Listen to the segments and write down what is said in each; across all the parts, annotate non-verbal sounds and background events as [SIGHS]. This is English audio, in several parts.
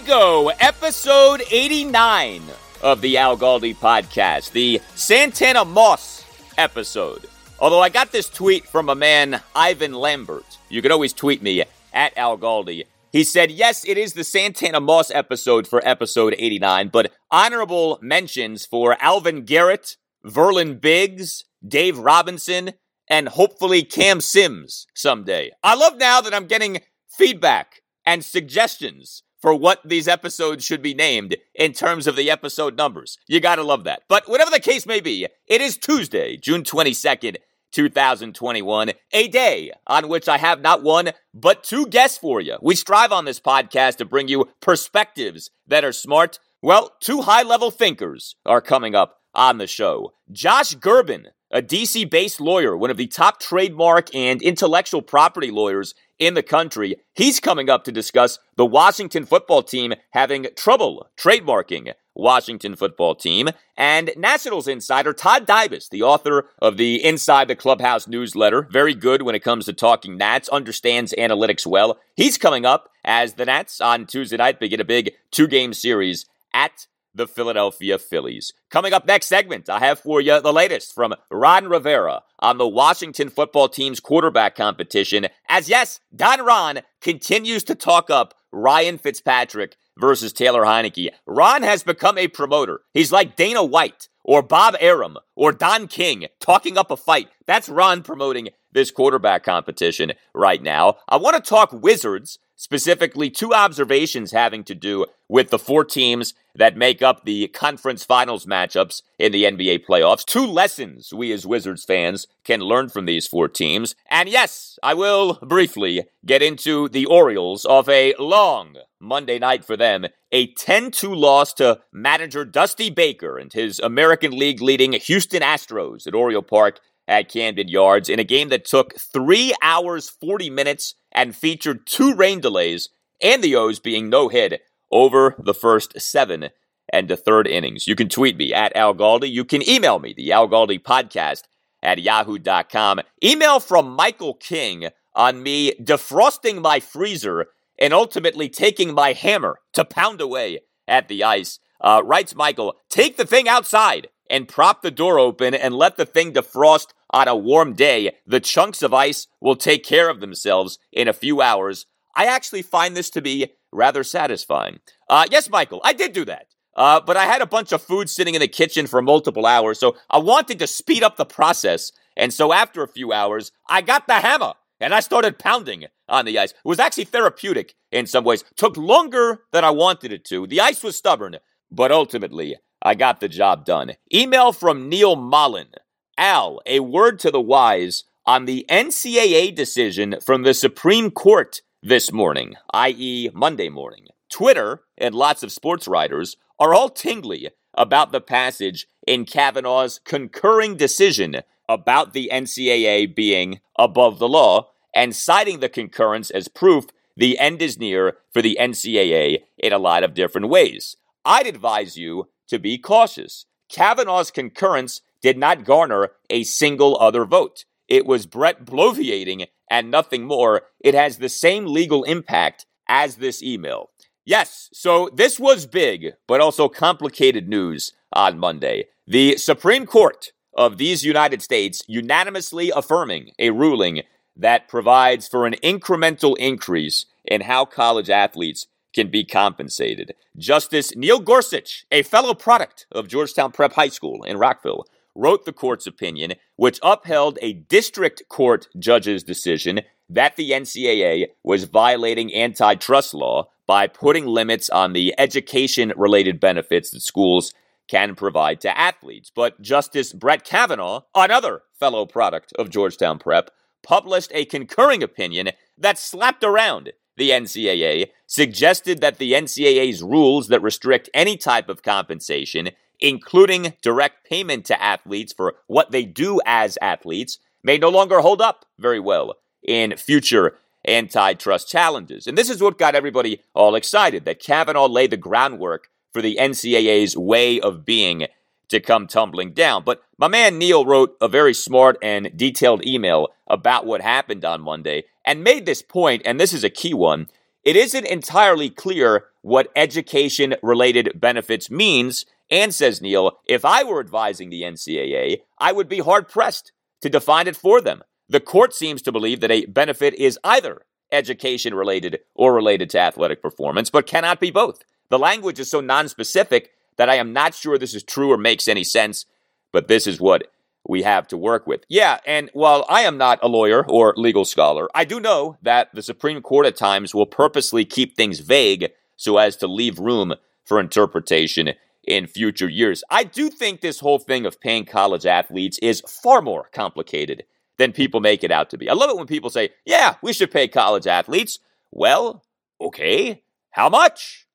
Go, episode 89 of the Al Galdi podcast, the Santana Moss episode. Although I got this tweet from a man, Ivan Lambert. You can always tweet me at Al Galdi. He said, yes, it is the Santana Moss episode for episode 89, but honorable mentions for Alvin Garrett, Verlon Biggs, Dave Robinson, and hopefully Cam Sims someday. I love now that I'm getting feedback and suggestions for what these episodes should be named in terms of the episode numbers. You gotta love that. But whatever the case may be, it is Tuesday, June 22nd, 2021, a day on which I have not one, but two guests for you. We strive on this podcast to bring you perspectives that are smart. Well, two high level thinkers are coming up on the show. Josh Gerben, a DC based lawyer, one of the top trademark and intellectual property lawyers in the country. He's coming up to discuss the Washington football team having trouble trademarking Washington football team. And Nationals insider Todd Dybas, the author of the Inside the Clubhouse newsletter, very good when it comes to talking Nats, understands analytics well. He's coming up as the Nats on Tuesday night begin a big two game series at the Philadelphia Phillies. Coming up next segment, I have for you the latest from Ron Rivera on the Washington football team's quarterback competition. As yes, Don Ron continues to talk up Ryan Fitzpatrick versus Taylor Heinicke. Ron has become a promoter. He's like Dana White or Bob Arum or Don King talking up a fight. That's Ron promoting this quarterback competition right now. I want to talk Wizards, specifically two observations having to do with the four teams that make up the conference finals matchups in the NBA playoffs. Two lessons we as Wizards fans can learn from these four teams. And yes, I will briefly get into the Orioles of a long Monday night for them, a 10-2 loss to manager Dusty Baker and his American League leading Houston Astros at Oriole Park at Camden Yards in a game that took 3 hours 40 minutes and featured two rain delays and the O's being no hit over the first seven and the third innings. You can tweet me at Al Galdi. You can email me, the Al Galdi podcast at yahoo.com. Email from Michael King on me defrosting my freezer and ultimately taking my hammer to pound away at the ice. Uh, writes Michael, take the thing outside and prop the door open and let the thing defrost on a warm day. The chunks of ice will take care of themselves in a few hours. I actually find this to be rather satisfying. Uh, yes, Michael, I did do that. Uh, but I had a bunch of food sitting in the kitchen for multiple hours, so I wanted to speed up the process. And so after a few hours, I got the hammer and I started pounding on the ice. It was actually therapeutic in some ways. Took longer than I wanted it to. The ice was stubborn, but ultimately I got the job done. Email from Neil Mullen. Al, a word to the wise on the NCAA decision from the Supreme Court this morning, i.e., Monday morning. Twitter and lots of sports writers are all tingly about the passage in Kavanaugh's concurring decision about the NCAA being above the law and citing the concurrence as proof the end is near for the NCAA in a lot of different ways. I'd advise you to be cautious. Kavanaugh's concurrence did not garner a single other vote. It was Brett bloviating and nothing more. It has the same legal impact as this email. Yes, so this was big, but also complicated news on Monday. The Supreme Court of these United States unanimously affirming a ruling that provides for an incremental increase in how college athletes can be compensated. Justice Neil Gorsuch, a fellow product of Georgetown Prep High School in Rockville, wrote the court's opinion, which upheld a district court judge's decision that the NCAA was violating antitrust law by putting limits on the education related benefits that schools can provide to athletes. But Justice Brett Kavanaugh, another fellow product of Georgetown Prep, published a concurring opinion that slapped around the NCAA, suggested that the NCAA's rules that restrict any type of compensation, including direct payment to athletes for what they do as athletes, may no longer hold up very well in future antitrust challenges. And this is what got everybody all excited that Kavanaugh laid the groundwork for the NCAA's way of being to come tumbling down. But my man Neil wrote a very smart and detailed email about what happened on Monday and made this point, and this is a key one. It isn't entirely clear what education related benefits means. And says Neil, if I were advising the NCAA, I would be hard pressed to define it for them. The court seems to believe that a benefit is either education related or related to athletic performance, but cannot be both. The language is so nonspecific that I am not sure this is true or makes any sense, but this is what we have to work with. Yeah, and while I am not a lawyer or legal scholar, I do know that the Supreme Court at times will purposely keep things vague so as to leave room for interpretation in future years. I do think this whole thing of paying college athletes is far more complicated than people make it out to be. I love it when people say, yeah, we should pay college athletes. Well, okay, how much?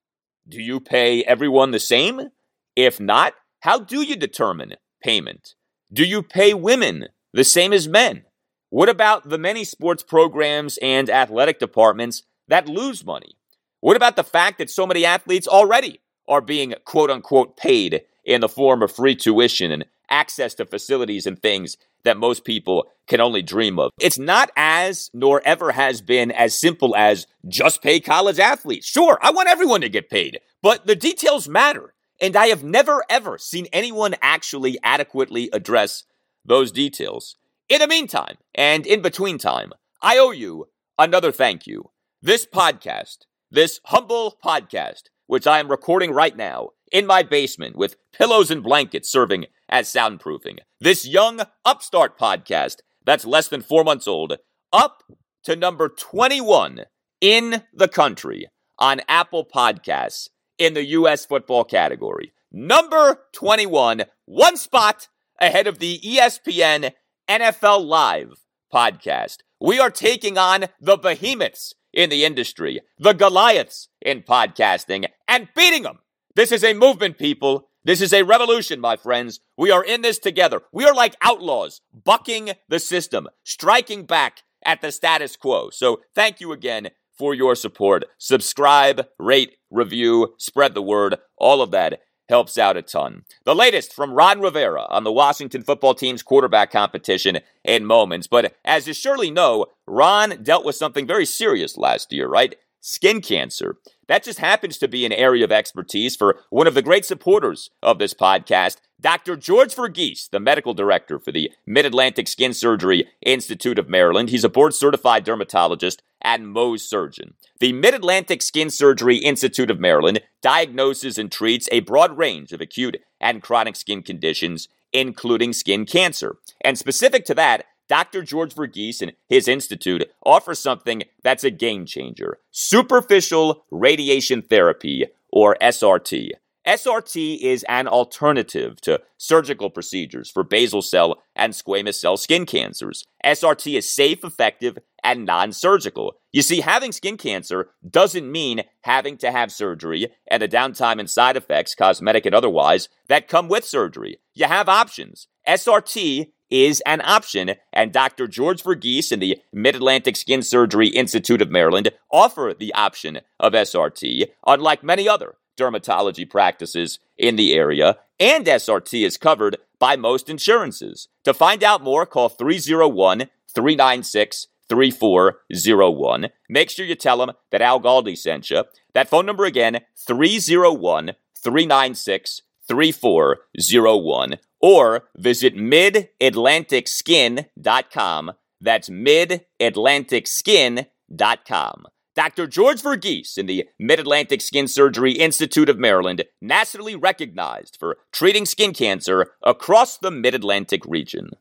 Do you pay everyone the same? If not, how do you determine payment? Do you pay women the same as men? What about the many sports programs and athletic departments that lose money? What about the fact that so many athletes already are being quote unquote paid in the form of free tuition and access to facilities and things that most people can only dream of. It's not as, nor ever has been, as simple as just pay college athletes. Sure, I want everyone to get paid, but the details matter. And I have never, ever seen anyone actually adequately address those details. In the meantime, and in between time, I owe you another thank you. This podcast, this humble podcast, which I am recording right now in my basement with pillows and blankets serving as soundproofing. This young upstart podcast that's less than four months old, up to number 21 in the country on Apple Podcasts in the U.S. football category. Number 21, one spot ahead of the ESPN NFL Live podcast. We are taking on the behemoths in the industry, the Goliaths in podcasting, and beating them. This is a movement, people. This is a revolution, my friends. We are in this together. We are like outlaws, bucking the system, striking back at the status quo. So thank you again for your support. Subscribe, rate, review, spread the word. All of that helps out a ton. The latest from Ron Rivera on the Washington football team's quarterback competition in moments. But as you surely know, Ron dealt with something very serious last year, right? Skin cancer. That just happens to be an area of expertise for one of the great supporters of this podcast, Dr. George Verghese, the medical director for the Mid Atlantic Skin Surgery Institute of Maryland. He's a board certified dermatologist and Mohs surgeon. The Mid Atlantic Skin Surgery Institute of Maryland diagnoses and treats a broad range of acute and chronic skin conditions, including skin cancer. And specific to that, Dr. George Verghese and his institute offer something that's a game changer superficial radiation therapy, or SRT. SRT is an alternative to surgical procedures for basal cell and squamous cell skin cancers. SRT is safe, effective, and non surgical. You see, having skin cancer doesn't mean having to have surgery and the downtime and side effects, cosmetic and otherwise, that come with surgery. You have options. SRT is an option, and Dr. George Verghese and the Mid Atlantic Skin Surgery Institute of Maryland offer the option of SRT, unlike many other dermatology practices in the area, and SRT is covered by most insurances. To find out more, call 301 396 3401. Make sure you tell them that Al Galdi sent you. That phone number again, 301 396 3401. Or visit midatlanticskin.com. That's midatlanticskin.com. Dr. George Verghese in the Mid Atlantic Skin Surgery Institute of Maryland, nationally recognized for treating skin cancer across the Mid Atlantic region.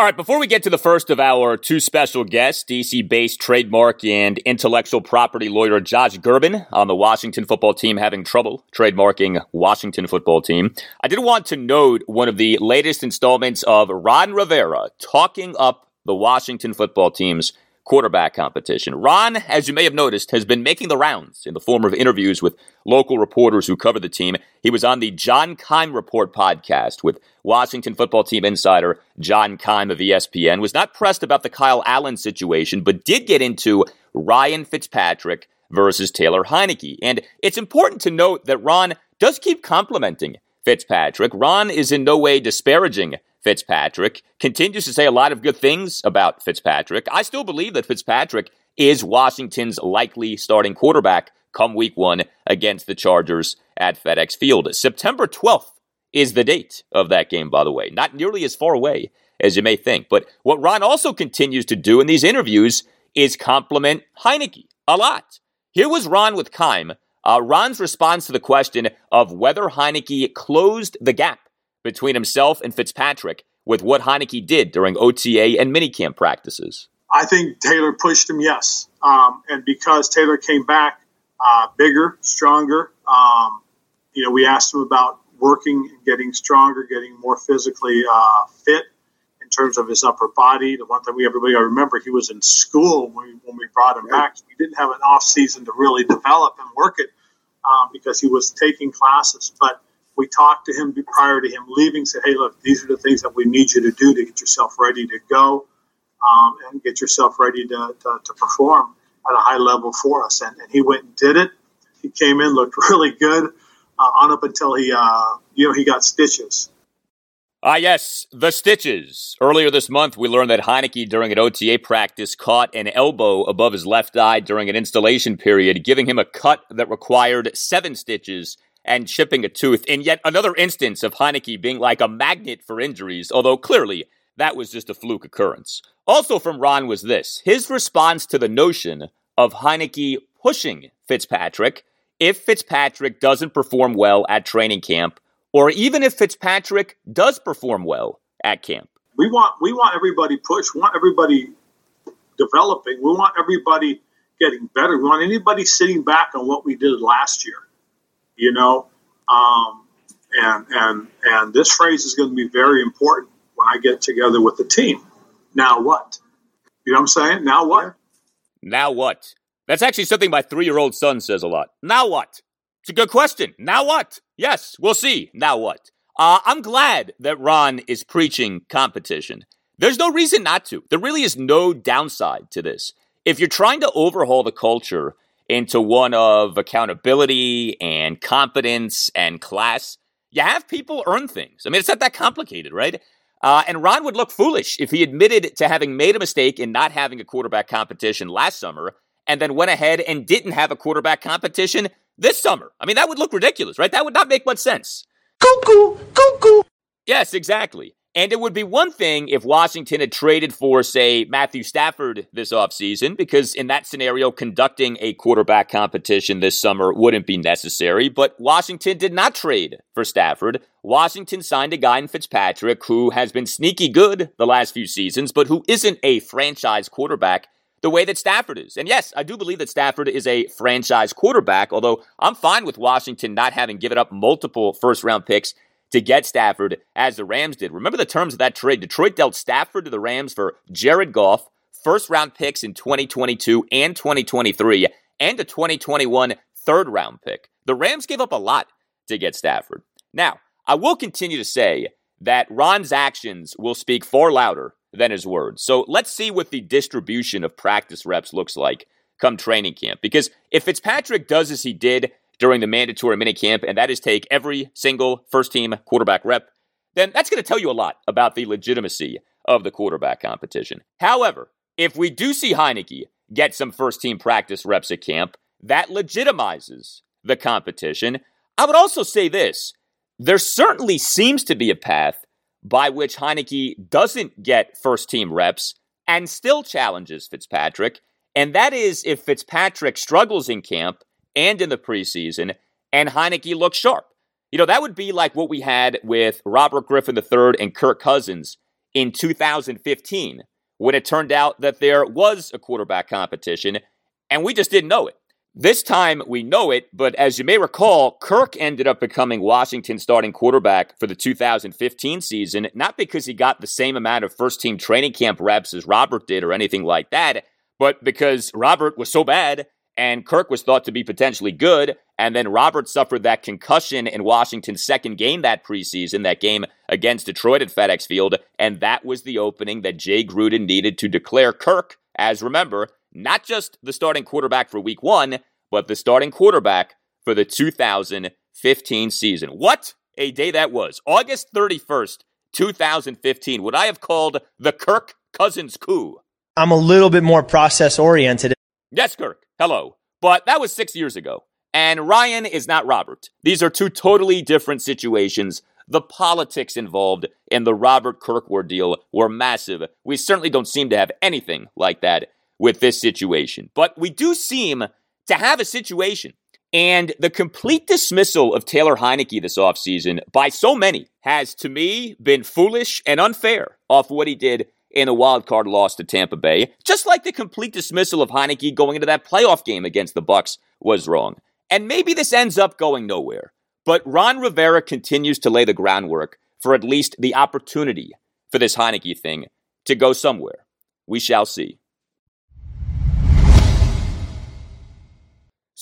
All right, before we get to the first of our two special guests, DC based trademark and intellectual property lawyer Josh Gerben on the Washington football team having trouble trademarking Washington football team, I did want to note one of the latest installments of Ron Rivera talking up the Washington football team's quarterback competition. Ron, as you may have noticed, has been making the rounds in the form of interviews with local reporters who cover the team. He was on the John Keim Report podcast with Washington football team insider John Keim of ESPN. Was not pressed about the Kyle Allen situation, but did get into Ryan Fitzpatrick versus Taylor Heinicke. And it's important to note that Ron does keep complimenting Fitzpatrick. Ron is in no way disparaging Fitzpatrick, continues to say a lot of good things about Fitzpatrick. I still believe that Fitzpatrick is Washington's likely starting quarterback come week one against the Chargers at FedEx Field. September 12th is the date of that game, by the way. Not nearly as far away as you may think. But what Ron also continues to do in these interviews is compliment Heinicke a lot. Here was Ron with Keim. Uh, Ron's response to the question of whether Heinicke closed the gap between himself and Fitzpatrick with what Heinicke did during OTA and minicamp practices? I think Taylor pushed him, yes. Um, and because Taylor came back uh, bigger, stronger, um, you know, we asked him about working and getting stronger, getting more physically uh, fit in terms of his upper body. The one thing we everybody I remember, he was in school when we, when we brought him back. So we didn't have an off season to really develop and work it um, because he was taking classes. But we talked to him prior to him leaving, said, hey, look, these are the things that we need you to do to get yourself ready to go um, and get yourself ready to, to, to, perform at a high level for us. And, and, he went and did it. He came in, looked [LAUGHS] really good uh, on up until he, uh, you know, he got stitches. Ah, yes, the stitches. Earlier this month, we learned that Heinicke, during an OTA practice, caught an elbow above his left eye during an installation period, giving him a cut that required seven stitches and chipping a tooth in yet another instance of Heinicke being like a magnet for injuries, although clearly that was just a fluke occurrence. Also from Ron was this his response to the notion of Heinicke pushing Fitzpatrick if Fitzpatrick doesn't perform well at training camp, or even if Fitzpatrick does perform well at camp. We want we want everybody pushed. We want everybody developing. We want everybody getting better. We want anybody sitting back on what we did last year you know. Um, and and and this phrase is going to be very important when I get together with the team. Now what? You know what I'm saying? Now what? Now what? That's actually something my three year old son says a lot. Now what? It's a good question. Now what? Yes, we'll see. Now what? Uh, I'm glad that Ron is preaching competition. There's no reason not to. There really is no downside to this. If you're trying to overhaul the culture into one of accountability and competence and class, you have people earn things. I mean, it's not that complicated, right? Uh, and Ron would look foolish if he admitted to having made a mistake in not having a quarterback competition last summer and then went ahead and didn't have a quarterback competition this summer. I mean, that would look ridiculous, right? That would not make much sense. Cuckoo, cuckoo. Yes, exactly. And it would be one thing if Washington had traded for, say, Matthew Stafford this offseason, because in that scenario, conducting a quarterback competition this summer wouldn't be necessary. But Washington did not trade for Stafford. Washington signed a guy in Fitzpatrick who has been sneaky good the last few seasons, but who isn't a franchise quarterback the way that Stafford is. And yes, I do believe that Stafford is a franchise quarterback, although I'm fine with Washington not having given up multiple first round picks to get Stafford as the Rams did. Remember the terms of that trade. Detroit dealt Stafford to the Rams for Jared Goff, first round picks in 2022 and 2023, and a 2021 third round pick. The Rams gave up a lot to get Stafford. Now, I will continue to say that Ron's actions will speak far louder than his words. So let's see what the distribution of practice reps looks like come training camp. Because if Fitzpatrick does as he did during the mandatory minicamp, and that is take every single first team quarterback rep, then that's going to tell you a lot about the legitimacy of the quarterback competition. However, if we do see Heinicke get some first team practice reps at camp, that legitimizes the competition. I would also say this there certainly seems to be a path by which Heinicke doesn't get first team reps and still challenges Fitzpatrick. And that is if Fitzpatrick struggles in camp and in the preseason and Heinicke looked sharp. You know, that would be like what we had with Robert Griffin III and Kirk Cousins in 2015 when it turned out that there was a quarterback competition and we just didn't know it. This time we know it, but as you may recall, Kirk ended up becoming Washington's starting quarterback for the 2015 season, not because he got the same amount of first team training camp reps as Robert did or anything like that, but because Robert was so bad and Kirk was thought to be potentially good. And then Robert suffered that concussion in Washington's second game that preseason, that game against Detroit at FedEx Field. And that was the opening that Jay Gruden needed to declare Kirk as, remember, not just the starting quarterback for week one, but the starting quarterback for the 2015 season. What a day that was. August 31st, 2015. What I have called the Kirk Cousins coup. I'm a little bit more process oriented. Yes, Kirk. Hello. But that was six years ago. And Ryan is not Robert. These are two totally different situations. The politics involved in the Robert Kirkwood deal were massive. We certainly don't seem to have anything like that with this situation. But we do seem to have a situation. And the complete dismissal of Taylor Heinicke this offseason by so many has, to me, been foolish and unfair off what he did in a wild card loss to Tampa Bay, just like the complete dismissal of Heinicke going into that playoff game against the Bucks was wrong. And maybe this ends up going nowhere, but Ron Rivera continues to lay the groundwork for at least the opportunity for this Heinicke thing to go somewhere. We shall see.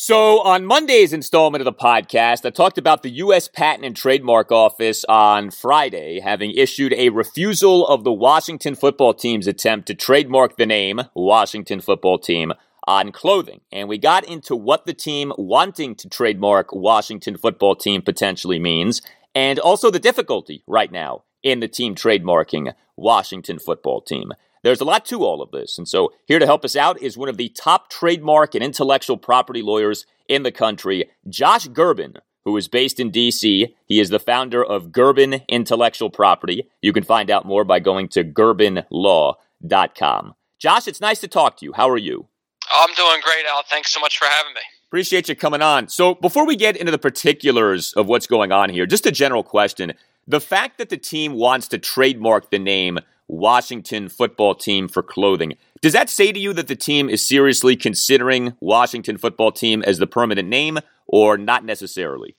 So, on Monday's installment of the podcast, I talked about the U.S. Patent and Trademark Office on Friday having issued a refusal of the Washington football team's attempt to trademark the name Washington football team on clothing. And we got into what the team wanting to trademark Washington football team potentially means, and also the difficulty right now in the team trademarking Washington football team. There's a lot to all of this. And so, here to help us out is one of the top trademark and intellectual property lawyers in the country, Josh Gerben, who is based in DC. He is the founder of Gerben Intellectual Property. You can find out more by going to gerbenlaw.com. Josh, it's nice to talk to you. How are you? I'm doing great, Al. Thanks so much for having me. Appreciate you coming on. So, before we get into the particulars of what's going on here, just a general question. The fact that the team wants to trademark the name Washington football team for clothing. Does that say to you that the team is seriously considering Washington football team as the permanent name or not necessarily?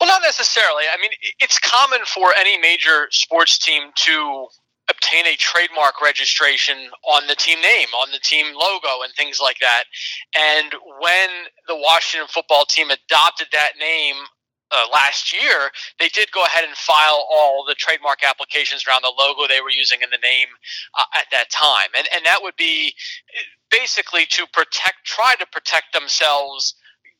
Well, not necessarily. I mean, it's common for any major sports team to obtain a trademark registration on the team name, on the team logo, and things like that. And when the Washington football team adopted that name uh, last year, they did go ahead and file all the trademark applications around the logo they were using in the name uh, at that time, and and that would be basically to protect, try to protect themselves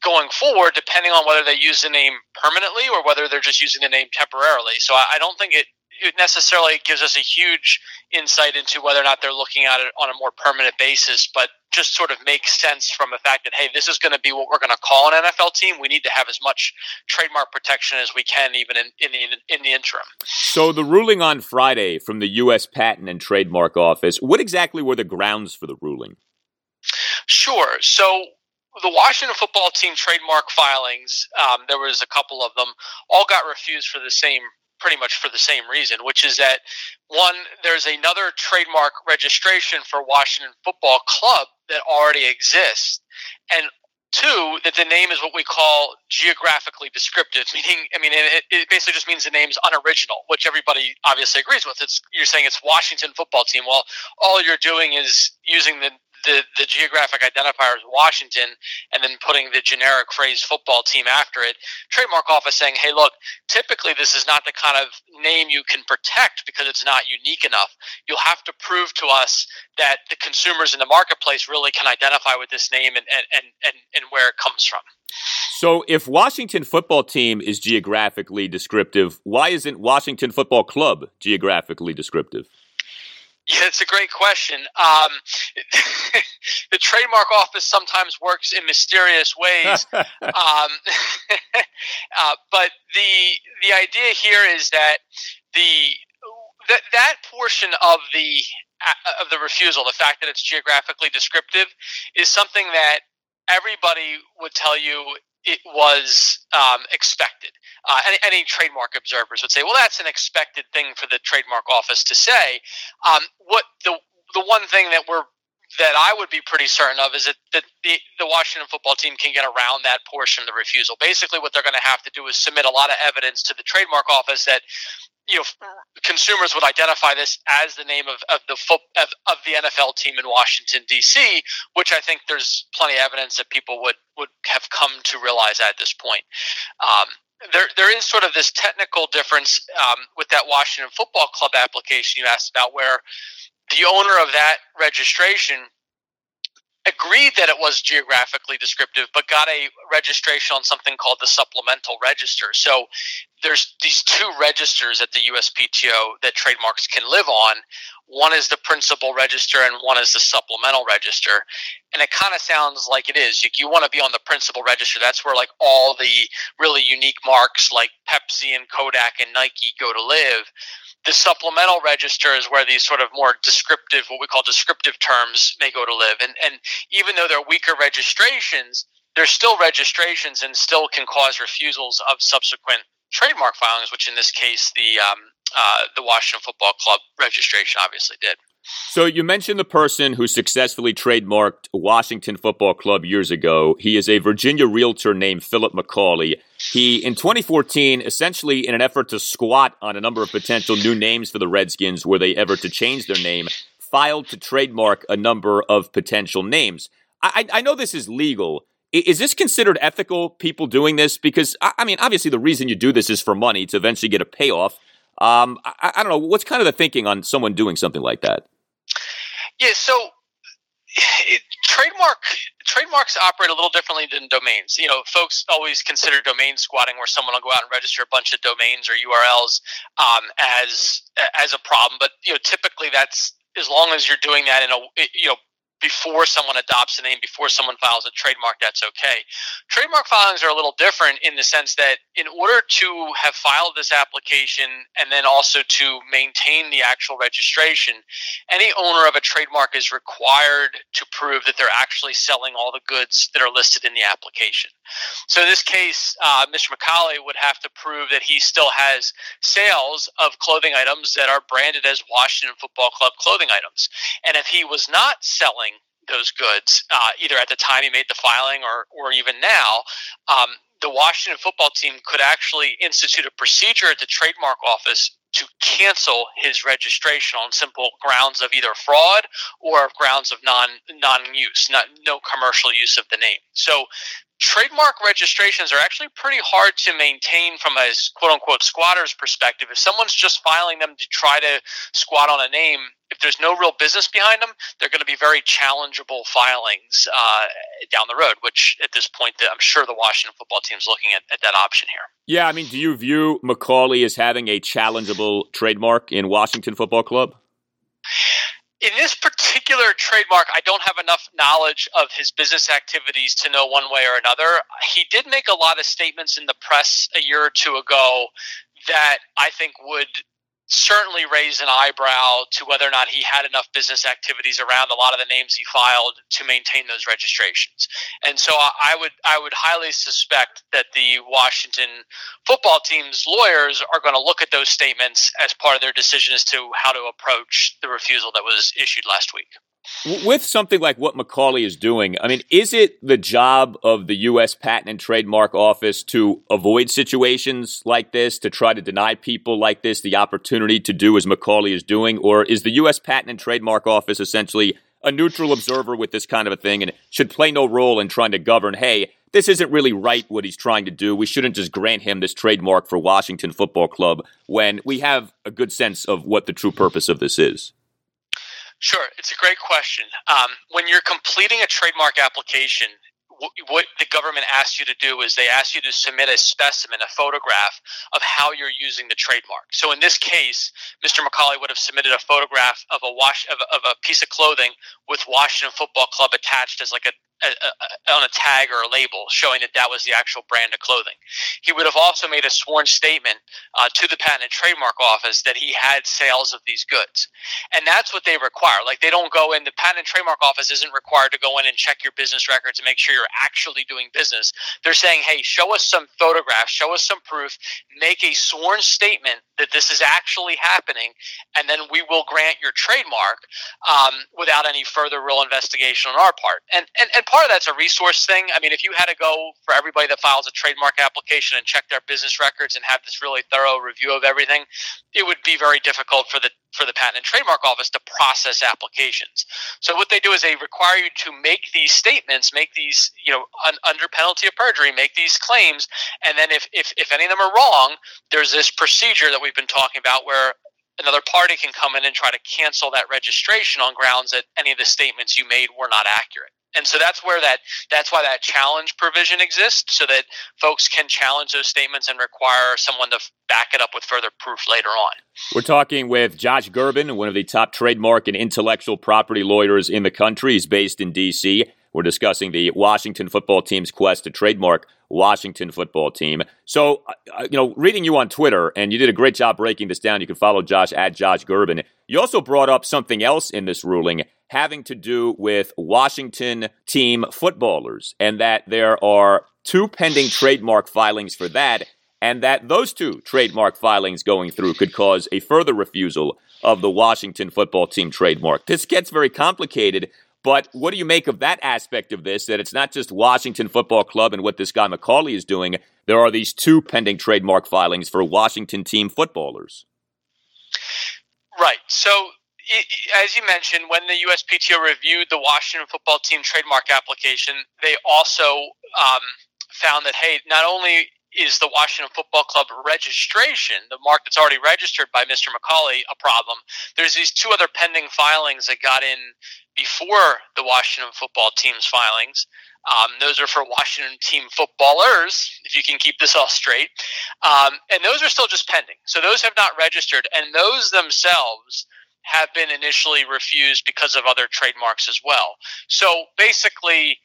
going forward, depending on whether they use the name permanently or whether they're just using the name temporarily. So I, I don't think it it necessarily gives us a huge insight into whether or not they're looking at it on a more permanent basis, but just sort of makes sense from the fact that hey, this is going to be what we're going to call an NFL team. We need to have as much trademark protection as we can, even in, in the in the interim. So the ruling on Friday from the U.S. Patent and Trademark Office. What exactly were the grounds for the ruling? Sure. So the Washington football team trademark filings, um, there was a couple of them, all got refused for the same pretty much for the same reason, which is that one, there's another trademark registration for Washington Football Club that already exists, and two, that the name is what we call geographically descriptive, [LAUGHS] meaning, I mean, it, it basically just means the name's unoriginal, which everybody obviously agrees with. It's you're saying it's Washington Football Team. Well, all you're doing is using the the, the geographic identifier is Washington and then putting the generic phrase football team after it, trademark office saying, hey, look, typically this is not the kind of name you can protect because it's not unique enough. You'll have to prove to us that the consumers in the marketplace really can identify with this name and, and, and, and, and where it comes from. So, if Washington football team is geographically descriptive, why isn't Washington football club geographically descriptive? Yeah, it's a great question. Um, [LAUGHS] the trademark office sometimes works in mysterious ways, [LAUGHS] um, [LAUGHS] uh, but the the idea here is that the that that portion of the uh, of the refusal, the fact that it's geographically descriptive, is something that everybody would tell you it was um, expected. Uh, any, any, trademark observers would say, "Well, that's an expected thing for the trademark office to say." Um, what the the one thing that we're that I would be pretty certain of is that, that the, the Washington football team can get around that portion of the refusal. Basically, what they're going to have to do is submit a lot of evidence to the trademark office that you know consumers would identify this as the name of, of the foot, of, of the NFL team in Washington D.C., which I think there's plenty of evidence that people would would have come to realize at this point. Um, there, there is sort of this technical difference um, with that Washington Football Club application you asked about, where the owner of that registration agreed that it was geographically descriptive, but got a registration on something called the supplemental register. So there's these two registers at the USPTO that trademarks can live on. One is the principal register and one is the supplemental register. And it kind of sounds like it is. You, you want to be on the principal register. That's where like all the really unique marks like Pepsi and Kodak and Nike go to live the supplemental register is where these sort of more descriptive, what we call descriptive terms, may go to live. And, and even though they're weaker registrations, they're still registrations and still can cause refusals of subsequent trademark filings, which in this case, the um, uh, the Washington Football Club registration obviously did. So you mentioned the person who successfully trademarked Washington Football Club years ago. He is a Virginia realtor named Philip McCaulay. He, in 2014, essentially in an effort to squat on a number of potential new names for the Redskins were they ever to change their name, filed to trademark a number of potential names. I, I know this is legal. Is this considered ethical, people doing this? Because, I mean, obviously the reason you do this is for money to eventually get a payoff. Um, I, I don't know. What's kind of the thinking on someone doing something like that? Yeah, so it, trademark trademarks operate a little differently than domains. You know, folks always consider domain squatting, where someone will go out and register a bunch of domains or URLs um, as as a problem. But you know, typically that's as long as you're doing that in a you know before someone adopts a name, before someone files a trademark, that's okay. Trademark filings are a little different in the sense that in order to have filed this application and then also to maintain the actual registration, any owner of a trademark is required to prove that they're actually selling all the goods that are listed in the application. So in this case, uh, Mr. McCaulay would have to prove that he still has sales of clothing items that are branded as Washington Football Club clothing items. And if he was not selling those goods, uh, either at the time he made the filing or, or even now, um, the Washington football team could actually institute a procedure at the trademark office to cancel his registration on simple grounds of either fraud or grounds of non non use, not no commercial use of the name. So trademark registrations are actually pretty hard to maintain from a quote unquote squatter's perspective. If someone's just filing them to try to squat on a name, if there's no real business behind them, they're going to be very challengeable filings uh, down the road, which at this point, I'm sure the Washington football team is looking at, at that option here. Yeah, I mean, do you view McCaulay as having a challengeable trademark in Washington Football Club? in this particular trademark, I don't have enough knowledge of his business activities to know one way or another. He did make a lot of statements in the press a year or two ago that I think would certainly raise an eyebrow to whether or not he had enough business activities around a lot of the names he filed to maintain those registrations. And so I would I would highly suspect that the Washington football team's lawyers are going to look at those statements as part of their decision as to how to approach the refusal that was issued last week. With something like what McCaulay is doing, I mean, is it the job of the U.S. Patent and Trademark Office to avoid situations like this, to try to deny people like this the opportunity to do as McCaulay is doing? Or is the U.S. Patent and Trademark Office essentially a neutral observer with this kind of a thing and should play no role in trying to govern, hey, this isn't really right what he's trying to do. We shouldn't just grant him this trademark for Washington Football Club when we have a good sense of what the true purpose of this is. Sure, it's a great question. Um, when you're completing a trademark application, what the government asks you to do is they ask you to submit a specimen, a photograph of how you're using the trademark. So in this case, Mr. McCaulay would have submitted a photograph of a wash of, of a piece of clothing with Washington Football Club attached as like a a, a, on a tag or a label showing that that was the actual brand of clothing. He would have also made a sworn statement uh, to the Patent and Trademark Office that he had sales of these goods. And that's what they require. Like they don't go in, the Patent and Trademark Office isn't required to go in and check your business records and make sure you're actually doing business. They're saying, hey, show us some photographs, show us some proof, make a sworn statement that this is actually happening, and then we will grant your trademark um, without any further real investigation on our part. And, and, and part of that's a resource thing. I mean, if you had to go for everybody that files a trademark application and check their business records and have this really thorough review of everything, it would be very difficult for the for the patent and trademark office to process applications. So what they do is they require you to make these statements, make these, you know, un, under penalty of perjury, make these claims, and then if, if if any of them are wrong, there's this procedure that we've been talking about where another party can come in and try to cancel that registration on grounds that any of the statements you made were not accurate. And so that's where that that's why that challenge provision exists so that folks can challenge those statements and require someone to back it up with further proof later on. We're talking with josh gerben one of the top trademark and intellectual property lawyers in the country. He's based in dc we're discussing the washington football team's quest to trademark Washington football team. So, uh, you know, reading you on Twitter, and you did a great job breaking this down. You can follow Josh at Josh Gerben. You also brought up something else in this ruling having to do with Washington team footballers, and that there are two pending trademark filings for that, and that those two trademark filings going through could cause a further refusal of the Washington football team trademark. This gets very complicated but what do you make of that aspect of this? That it's not just Washington Football Club and what this guy McCaulay is doing. There are these two pending trademark filings for Washington team footballers. Right. So, as you mentioned, when the USPTO reviewed the Washington football team trademark application, they also um, found that, hey, not only is the Washington Football Club registration, the mark that's already registered by Mr. McCaulay, a problem. There's these two other pending filings that got in before the Washington football team's filings. Um, those are for Washington team footballers, if you can keep this all straight. Um, and those are still just pending. So those have not registered. And those themselves have been initially refused because of other trademarks as well. So basically,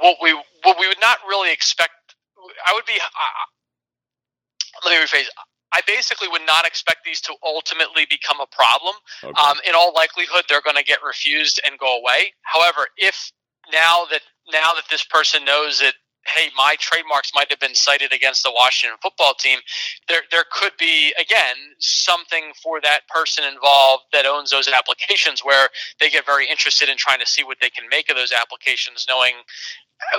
what we what we would not really expect I would be. Uh, let me rephrase. I basically would not expect these to ultimately become a problem. Okay. Um, in all likelihood, they're going to get refused and go away. However, if now that now that this person knows that hey, my trademarks might have been cited against the Washington football team, there there could be again something for that person involved that owns those applications where they get very interested in trying to see what they can make of those applications, knowing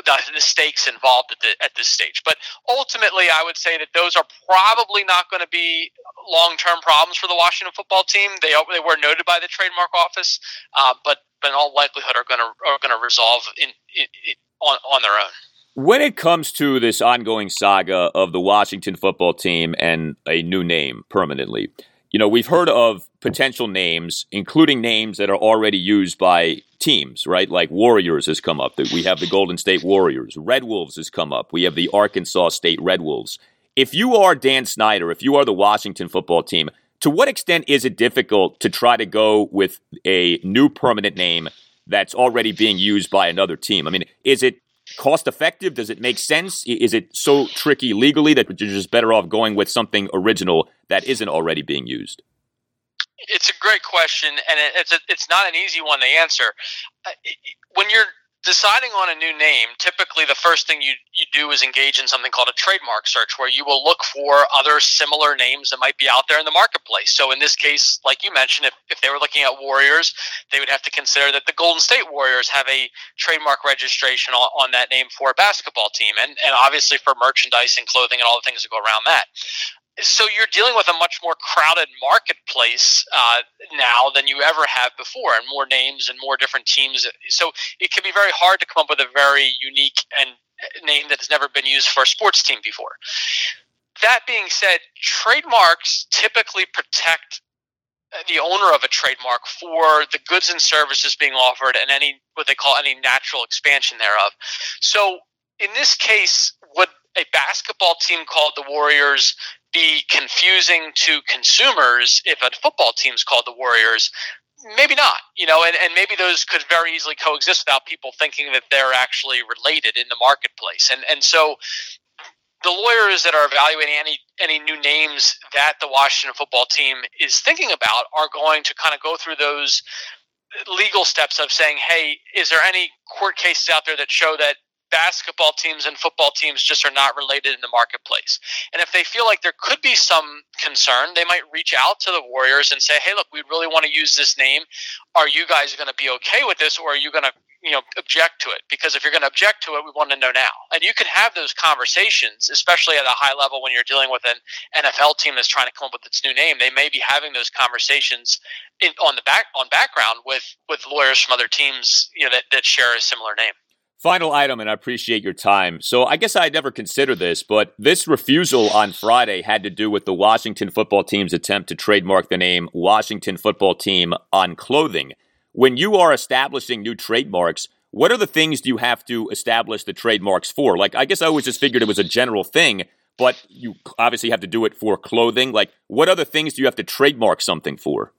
the, stakes involved at, the, at this stage. But ultimately, I would say that those are probably not going to be long term problems for the Washington football team. They they were noted by the trademark office, uh, but but in all likelihood are going to are going to resolve in, in, in, on on their own. When it comes to this ongoing saga of the Washington football team and a new name permanently, you know, we've heard of potential names, including names that are already used by teams, right? Like Warriors has come up. We have the Golden State Warriors. Red Wolves has come up. We have the Arkansas State Red Wolves. If you are Dan Snyder, if you are the Washington football team, to what extent is it difficult to try to go with a new permanent name that's already being used by another team? I mean, is it cost effective? Does it make sense? Is it so tricky legally that you're just better off going with something original that isn't already being used? It's a great question, and it's a, it's not an easy one to answer. Uh, when you're deciding on a new name, typically the first thing you, you do is engage in something called a trademark search, where you will look for other similar names that might be out there in the marketplace. So in this case, like you mentioned, if, if they were looking at Warriors, they would have to consider that the Golden State Warriors have a trademark registration on, on that name for a basketball team, and, and obviously for merchandise and clothing and all the things that go around that so you're dealing with a much more crowded marketplace uh, now than you ever have before, and more names and more different teams. So it can be very hard to come up with a very unique and uh, name that has never been used for a sports team before. That being said, trademarks typically protect uh, the owner of a trademark for the goods and services being offered and any what they call any natural expansion thereof. So in this case, a basketball team called the Warriors be confusing to consumers if a football team's called the Warriors? Maybe not, you know, and, and maybe those could very easily coexist without people thinking that they're actually related in the marketplace. And and so the lawyers that are evaluating any any new names that the Washington football team is thinking about are going to kind of go through those legal steps of saying, hey, is there any court cases out there that show that basketball teams and football teams just are not related in the marketplace. And if they feel like there could be some concern, they might reach out to the Warriors and say, "Hey, look, we really want to use this name. Are you guys going to be okay with this, or are you going to you know object to it because if you're going to object to it we want to know now and you can have those conversations especially at a high level when you're dealing with an nfl team that's trying to come up with its new name they may be having those conversations in, on the back on background with with lawyers from other teams you know that, that share a similar name Final item, and I appreciate your time. So I guess I never considered this, but this refusal on Friday had to do with the Washington football team's attempt to trademark the name Washington football team on clothing. When you are establishing new trademarks, what are the things do you have to establish the trademarks for? Like, I guess I always just figured it was a general thing, but you obviously have to do it for clothing. Like, what other things do you have to trademark something for?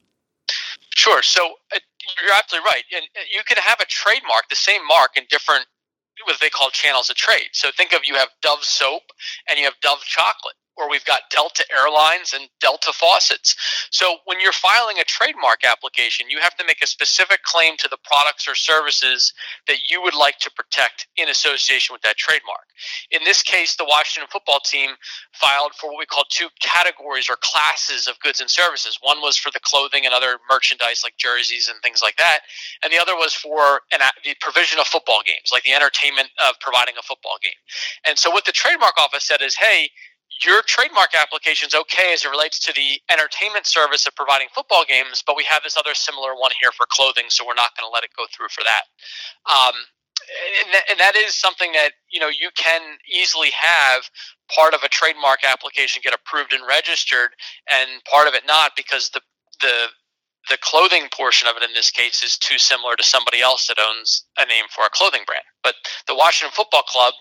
Sure. So uh, you're absolutely right. And uh, you can have a trademark, the same mark, in different what they call channels of trade. So think of you have Dove soap and you have Dove chocolate or we've got Delta Airlines and Delta Faucets. So when you're filing a trademark application, you have to make a specific claim to the products or services that you would like to protect in association with that trademark. In this case, the Washington football team filed for what we call two categories or classes of goods and services. One was for the clothing and other merchandise like jerseys and things like that, and the other was for an, the provision of football games, like the entertainment of providing a football game. And so what the trademark office said is, hey, your trademark application is okay as it relates to the entertainment service of providing football games, but we have this other similar one here for clothing, so we're not going to let it go through for that. Um, and, th- and, that is something that you know you can easily have part of a trademark application get approved and registered, and part of it not because the the the clothing portion of it in this case is too similar to somebody else that owns a name for a clothing brand. But the Washington Football Club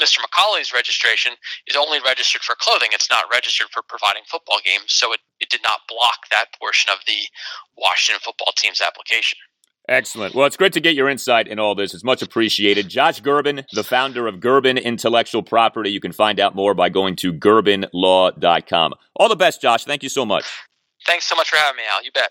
Mr. McCaulay's registration is only registered for clothing. It's not registered for providing football games, so it, it did not block that portion of the Washington football team's application. Excellent. Well, it's great to get your insight in all this. It's much appreciated. Josh Gerben, the founder of Gerben Intellectual Property. You can find out more by going to gerbenlaw.com. All the best, Josh. Thank you so much. Thanks so much for having me, Al. You bet.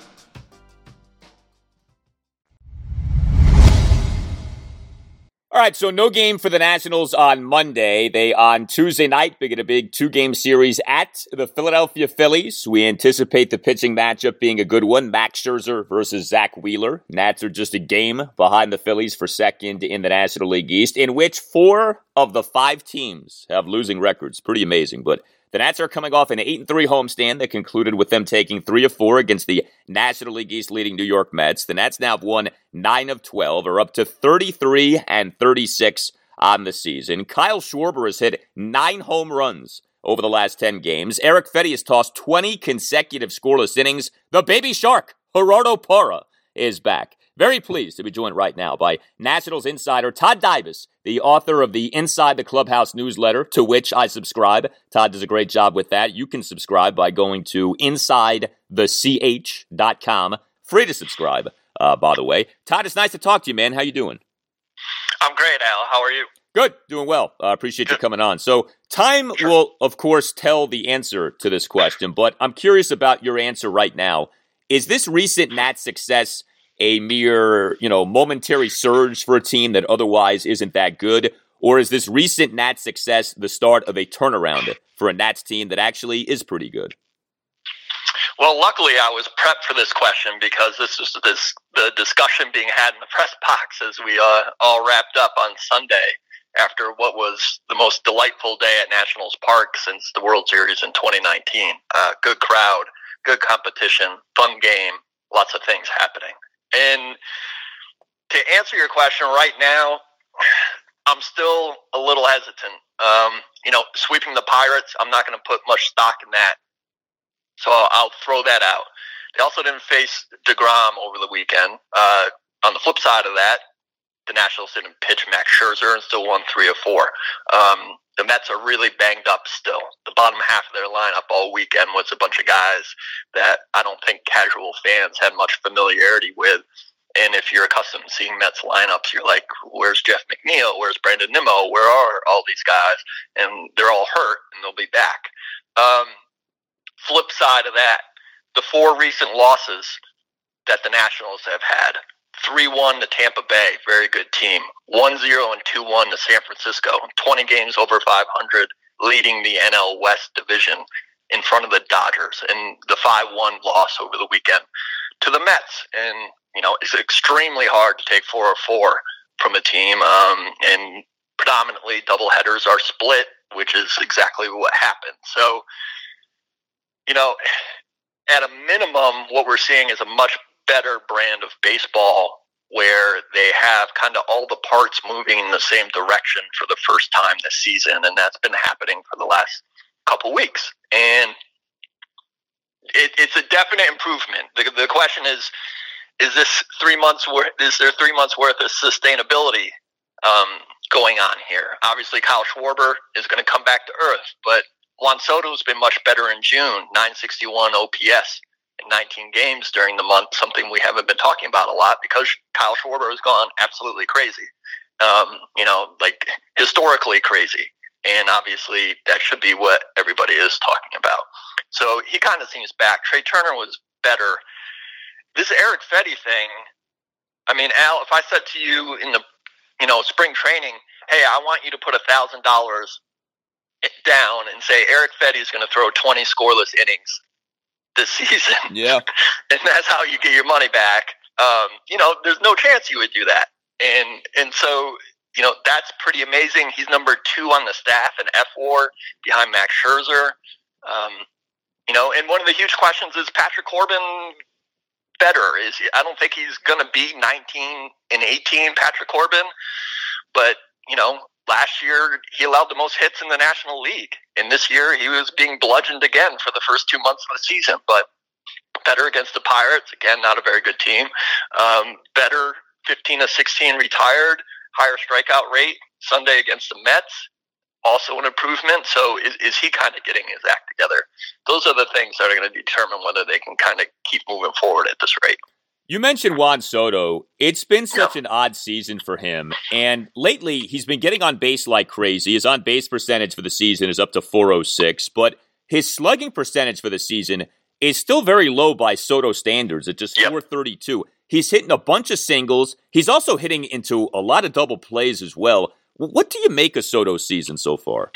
All right, so no game for the Nationals on Monday. They on Tuesday night begin a big two-game series at the Philadelphia Phillies. We anticipate the pitching matchup being a good one: Max Scherzer versus Zack Wheeler. Nats are just a game behind the Phillies for second in the National League East, in which four of the five teams have losing records. Pretty amazing, but The Nats are coming off an 8 3 homestand that concluded with them taking 3 of 4 against the National League East leading New York Mets. The Nats now have won 9 of 12, are up to 33 and 36 on the season. Kyle Schwarber has hit 9 home runs over the last 10 games. Eric Fedde has tossed 20 consecutive scoreless innings. The baby shark, Gerardo Parra, is back. Very pleased to be joined right now by Nationals insider Todd Dybas, the author of the Inside the Clubhouse newsletter, to which I subscribe. Todd does a great job with that. You can subscribe by going to insidethech.com. Free to subscribe, uh, by the way. Todd, it's nice to talk to you, man. How you doing? I'm great, Al. How are you? Good, doing well. I uh, appreciate you coming on. So, time sure. will, of course, tell the answer to this question, but I'm curious about your answer right now. Is this recent Nat success a mere, you know, momentary surge for a team that otherwise isn't that good? Or is this recent Nats success the start of a turnaround for a Nats team that actually is pretty good? Well, luckily, I was prepped for this question because this is this the discussion being had in the press box as we uh, all wrapped up on Sunday after what was the most delightful day at Nationals Park since the World Series in 2019. Uh, good crowd, good competition, fun game, lots of things happening. And to answer your question right now, I'm still a little hesitant. Um, you know, sweeping the Pirates, I'm not going to put much stock in that. So I'll throw that out. They also didn't face DeGrom over the weekend. Uh, on the flip side of that, the Nationals didn't pitch Max Scherzer and still won three or four. Um, the Mets are really banged up still. The bottom half of their lineup all weekend was a bunch of guys that I don't think casual fans had much familiarity with. And if you're accustomed to seeing Mets lineups, you're like, where's Jeff McNeil? Where's Brandon Nimmo? Where are all these guys? And they're all hurt and they'll be back. Um, flip side of that, the four recent losses that the Nationals have had 3 1 to Tampa Bay, very good team. 1 0 and 2 1 to San Francisco, 20 games over 500, leading the NL West division in front of the Dodgers, and the 5 1 loss over the weekend to the Mets. And, you know, it's extremely hard to take 4 or 4 from a team, um, and predominantly double headers are split, which is exactly what happened. So, you know, at a minimum, what we're seeing is a much better brand of baseball where they have kind of all the parts moving in the same direction for the first time this season, and that's been happening for the last couple weeks. And it, it's a definite improvement. The, the question is, is this three months worth? Is there three months worth of sustainability um, going on here? Obviously, Kyle Schwarber is going to come back to earth, but Juan Soto's been much better in June, 961 OPS. 19 games during the month, something we haven't been talking about a lot because Kyle Schwarber has gone absolutely crazy. Um, you know, like historically crazy. And obviously, that should be what everybody is talking about. So he kind of seems back. Trea Turner was better. This Eric Fedde thing, I mean, Al, if I said to you in the, you know, spring training, hey, I want you to put a thousand dollars down and say Eric Fedde is going to throw 20 scoreless innings this season. [LAUGHS] Yeah. and that's how you get your money back. Um, you know, there's no chance you would do that. And and so, you know, that's pretty amazing. He's number two on the staff in fWAR behind Max Scherzer. Um, you know, and one of the huge questions is Patrick Corbin better? Is I don't think he's going to be 19 and 18 Patrick Corbin, but you know, last year he allowed the most hits in the National League, and this year he was being bludgeoned again for the first two months of the season. But better against the Pirates, again, not a very good team. Um, better 15 to 16 retired, higher strikeout rate Sunday against the Mets. Also an improvement. So is, is he kind of getting his act together? Those are the things that are going to determine whether they can kind of keep moving forward at this rate. You mentioned Juan Soto. It's been such an odd season for him. And lately, he's been getting on base like crazy. His on base percentage for the season is up to 406, but his slugging percentage for the season is still very low by Soto standards at just 432. He's hitting a bunch of singles. He's also hitting into a lot of double plays as well. What do you make of Soto's season so far?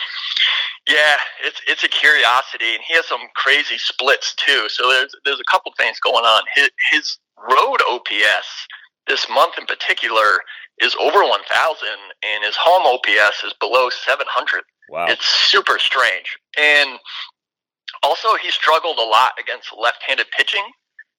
Yeah, it's it's a curiosity, and he has some crazy splits too. So there's there's a couple things going on. His, his road OPS this month in particular is over 1,000, and his home OPS is below 700. Wow. It's super strange. And also, he struggled a lot against left-handed pitching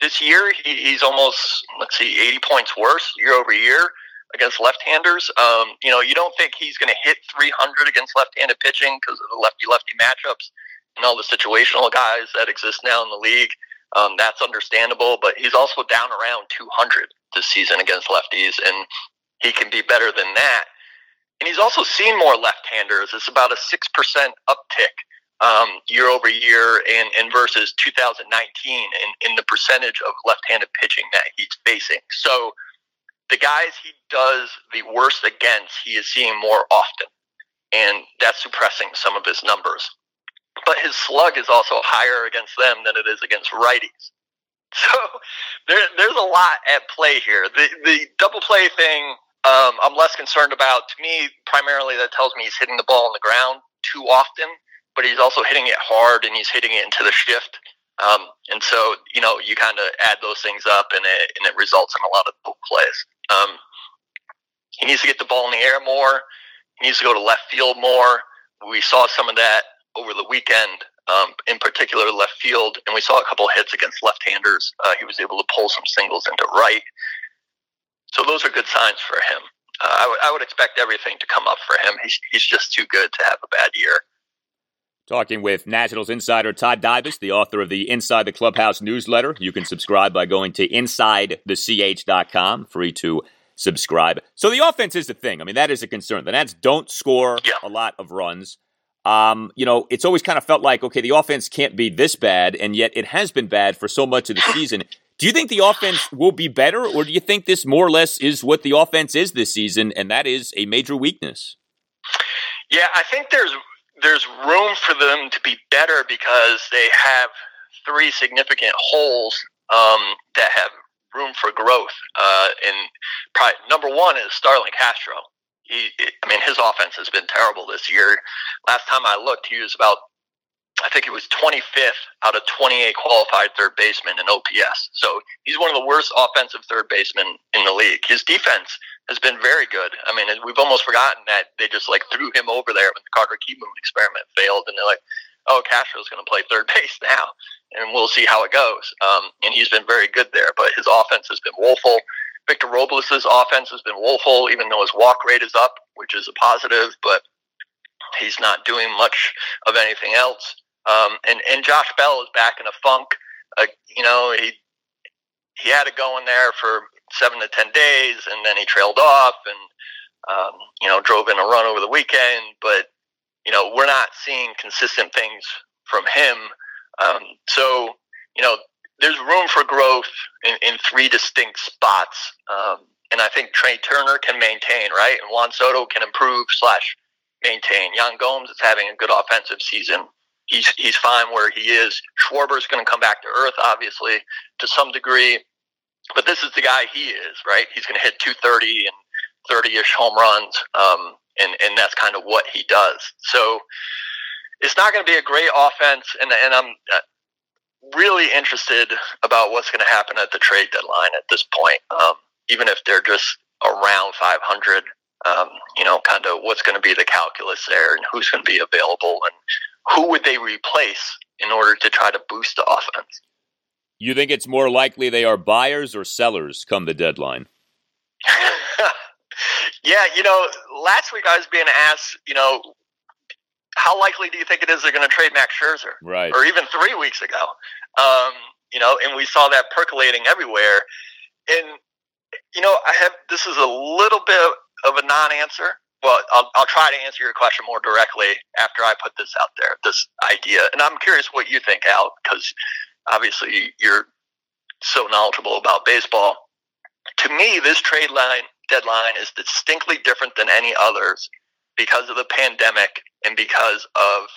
this year. He, he's almost, let's see, 80 points worse year over year against left-handers. Um, you know, you don't think he's going to hit 300 against left-handed pitching because of the lefty-lefty matchups and all the situational guys that exist now in the league. Um, that's understandable, but he's also down around 200 this season against lefties, and he can be better than that. And he's also seen more left-handers. It's about a six percent uptick um, year over year, and, and versus 2019 in, in the percentage of left-handed pitching that he's facing. So the guys he does the worst against, he is seeing more often, and that's suppressing some of his numbers. But his slug is also higher against them than it is against righties. [LAUGHS] So there, there's a lot at play here. The the double play thing, um, I'm less concerned about. To me, primarily that tells me he's hitting the ball on the ground too often, but he's also hitting it hard and he's hitting it into the shift. Um, and so, you know, you kind of add those things up and it, and it results in a lot of double plays. Um, he needs to get the ball in the air more. He needs to go to left field more. We saw some of that over the weekend, um, in particular left field, and we saw a couple hits against left-handers. Uh, he was able to pull some singles into right. So those are good signs for him. Uh, I, w- I would expect everything to come up for him. He's, he's just too good to have a bad year. Talking with Nationals insider Todd Dybas, the author of the Inside the Clubhouse newsletter. You can subscribe by going to insidethech.com, free to subscribe. So the offense is the thing. I mean, that is a concern. The Nats don't score yeah. a lot of runs. Um, you know, it's always kind of felt like, okay, the offense can't be this bad, and yet it has been bad for so much of the season. Do you think the offense will be better, or do you think this more or less is what the offense is this season, and that is a major weakness? Yeah, I think there's there's room for them to be better because they have three significant holes um, that have room for growth. Uh, and probably, number one is Starlin Castro. He, I mean, his offense has been terrible this year. Last time I looked, he was about, I think it was 25th out of 28 qualified third basemen in OPS. So he's one of the worst offensive third basemen in the league. His defense has been very good. I mean, we've almost forgotten that they just like threw him over there when the Carter Kieboom experiment failed, and they're like, "Oh, Castro's going to play third [LAUGHS] base now, and we'll see how it goes." Um, and he's been very good there, but his offense has been woeful. Victor Robles' offense has been woeful, even though his walk rate is up, which is a positive, but he's not doing much of anything else. Um, and and Josh Bell is back in a funk. Uh, you know, he he had it going there for seven to ten days, and then he trailed off and um, you know drove in a run over the weekend. But you know we're not seeing consistent things from him. Um, so you know there's room for growth in, in three distinct spots, um, and I think Trea Turner can maintain right, and Juan Soto can improve slash maintain. Yan Gomes is having a good offensive season. He's he's fine where he is. Schwarber's going to come back to earth, obviously, to some degree but this is the guy he is, right? He's going to hit 230 and 30-ish home runs, um, and and that's kind of what he does. So it's not going to be a great offense, and and I'm uh, really interested about what's going to happen at the trade deadline at this point. Um, even if they're just around 500, um, you know, kind of what's going to be the calculus there, and who's going to be available, and who would they replace in order to try to boost the offense. You think it's more likely they are buyers or sellers come the deadline? [LAUGHS] [LAUGHS] yeah, you know, last week I was being asked, you know, how likely do you think it is they're going to trade Max Scherzer? Right. Or even three weeks ago. Um, you know, and we saw that percolating everywhere. And, you know, I have, this is a little bit of a non answer. Well, I'll, I'll try to answer your question more directly after I put this out there, this idea. And I'm curious what you think, Al, because obviously you're so knowledgeable about baseball. To me, this trade line deadline is distinctly different than any others because of the pandemic and because of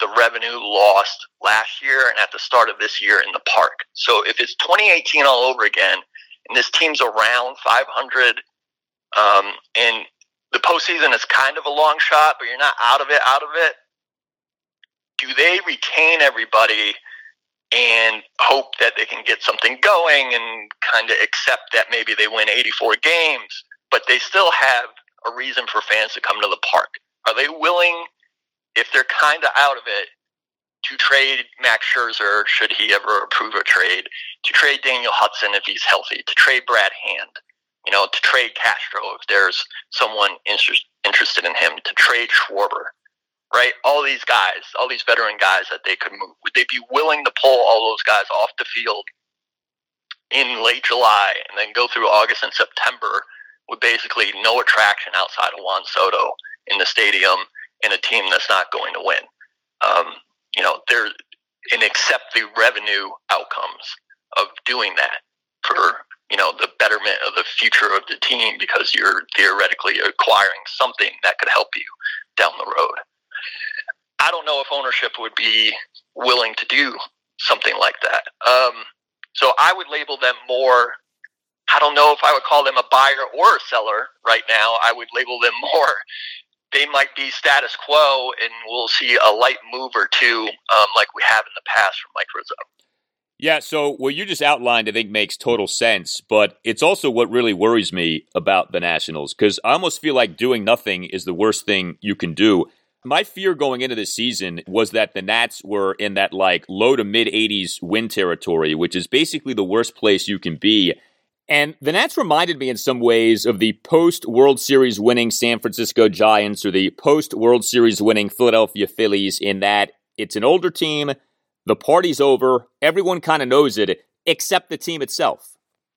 the revenue lost last year and at the start of this year in the park. So if it's 2018 all over again and this team's around 500 um, and the postseason is kind of a long shot, but you're not out of it, out of it, do they retain everybody and hope that they can get something going and kind of accept that maybe they win 84 games, but they still have a reason for fans to come to the park. Are they willing if they're kind of out of it, to trade Max Scherzer should he ever approve a trade, to trade Daniel Hudson if he's healthy, to trade Brad Hand, you know, to trade Castro if there's someone inter- interested in him, to trade Schwarber, right? All these guys, all these veteran guys that they could move, would they be willing to pull all those guys off the field in late July and then go through August and September with basically no attraction outside of Juan Soto in the stadium in a team that's not going to win? Um, you know, there and accept the revenue outcomes of doing that for you know the betterment of the future of the team because you're theoretically acquiring something that could help you down the road. I don't know if ownership would be willing to do something like that. Um, so I would label them more. I don't know if I would call them a buyer or a seller right now. I would label them [LAUGHS] more they might be status quo, and we'll see a light move or two, um, like we have in the past from Mike Rizzo. Yeah, so what you just outlined, I think, makes total sense. But it's also what really worries me about the Nationals because I almost feel like doing nothing is the worst thing you can do. My fear going into this season was that the Nats were in that like low to mid 80s win territory, which is basically the worst place you can be. And the Nats reminded me in some ways of the post World Series winning San Francisco Giants or the post World Series winning Philadelphia Phillies in that it's an older team, the party's over, everyone kind of knows it, except the team itself.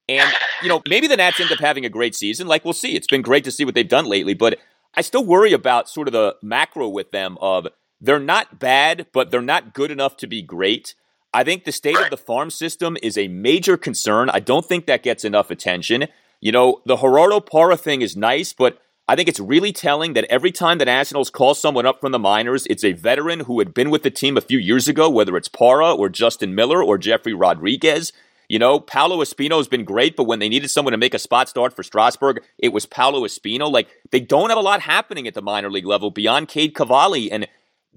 And, you know, maybe the Nats end up having a great season. Like, we'll see. It's been great to see what they've done lately, but I still worry about sort of the macro with them of they're not bad, but they're not good enough to be great. I think the state of the farm system is a major concern. I don't think that gets enough attention. You know, the Gerardo Parra thing is nice, but I think it's really telling that every time the Nationals call someone up from the minors, it's a veteran who had been with the team a few years ago, whether it's Parra or Justin Miller or Jeffrey Rodriguez. You know, Paolo Espino has been great, but when they needed someone to make a spot start for Strasburg, it was Paolo Espino. Like, they don't have a lot happening at the minor league level beyond Cade Cavalli. And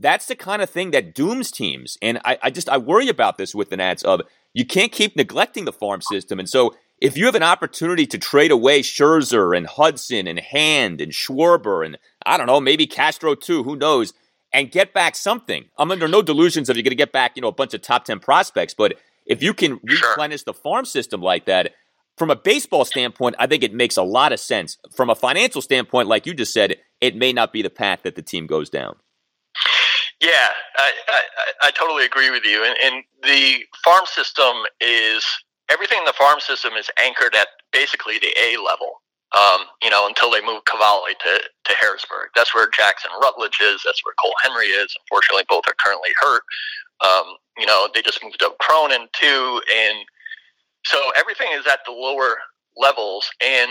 that's the kind of thing that dooms teams. And I, I just I worry about this with the Nats of you can't keep neglecting the farm system. And so if you have an opportunity to trade away Scherzer and Hudson and Hand and Schwarber and I don't know, maybe Castro too, who knows, and get back something. I'm under no delusions that you're going to get back, you know, a bunch of top 10 prospects, but if you can replenish the farm system like that, from a baseball standpoint, I think it makes a lot of sense. From a financial standpoint, like you just said, it may not be the path that the team goes down. Yeah, I, I, I totally agree with you. And, and the farm system is everything in the farm system is anchored at basically the A level. Um, you know, until they move Cavalli to, to Harrisburg. That's where Jackson Rutledge is. That's where Cole Henry is. Unfortunately, both are currently hurt. Um, you know, they just moved up Cronin too. And so everything is at the lower levels. And,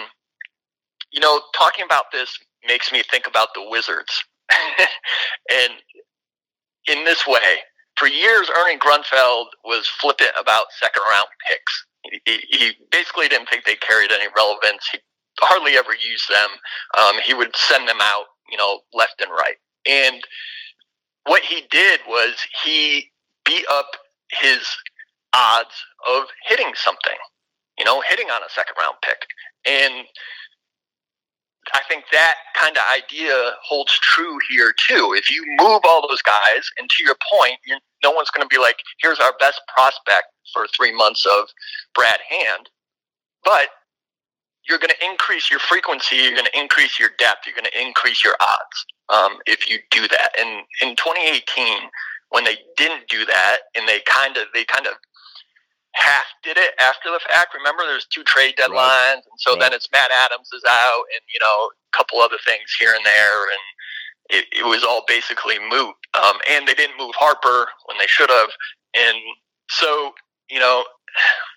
you know, talking about this makes me think about the Wizards. [LAUGHS] and in this way. For years, Ernie Grunfeld was flippant about second round picks. He, he basically didn't think they carried any relevance. He hardly ever used them. Um, he would send them out, you know, left and right. And what he did was he beat up his odds of hitting something, you know, hitting on a second round pick. And I think that kind of idea holds true here too. If you move all those guys, and to your point, no one's going to be like, "Here's our best prospect for three months of Brad Hand," but you're going to increase your frequency. You're going to increase your depth. You're going to increase your odds um, if you do that. And in 2018, when they didn't do that, and they kind of they kind of half did it after the fact. Remember, there's two trade deadlines, right. and so right. then it's Matt Adams is out, and you know a couple other things here and there, and it, it was all basically moot. Um, and they didn't move Harper when they should have, and so you know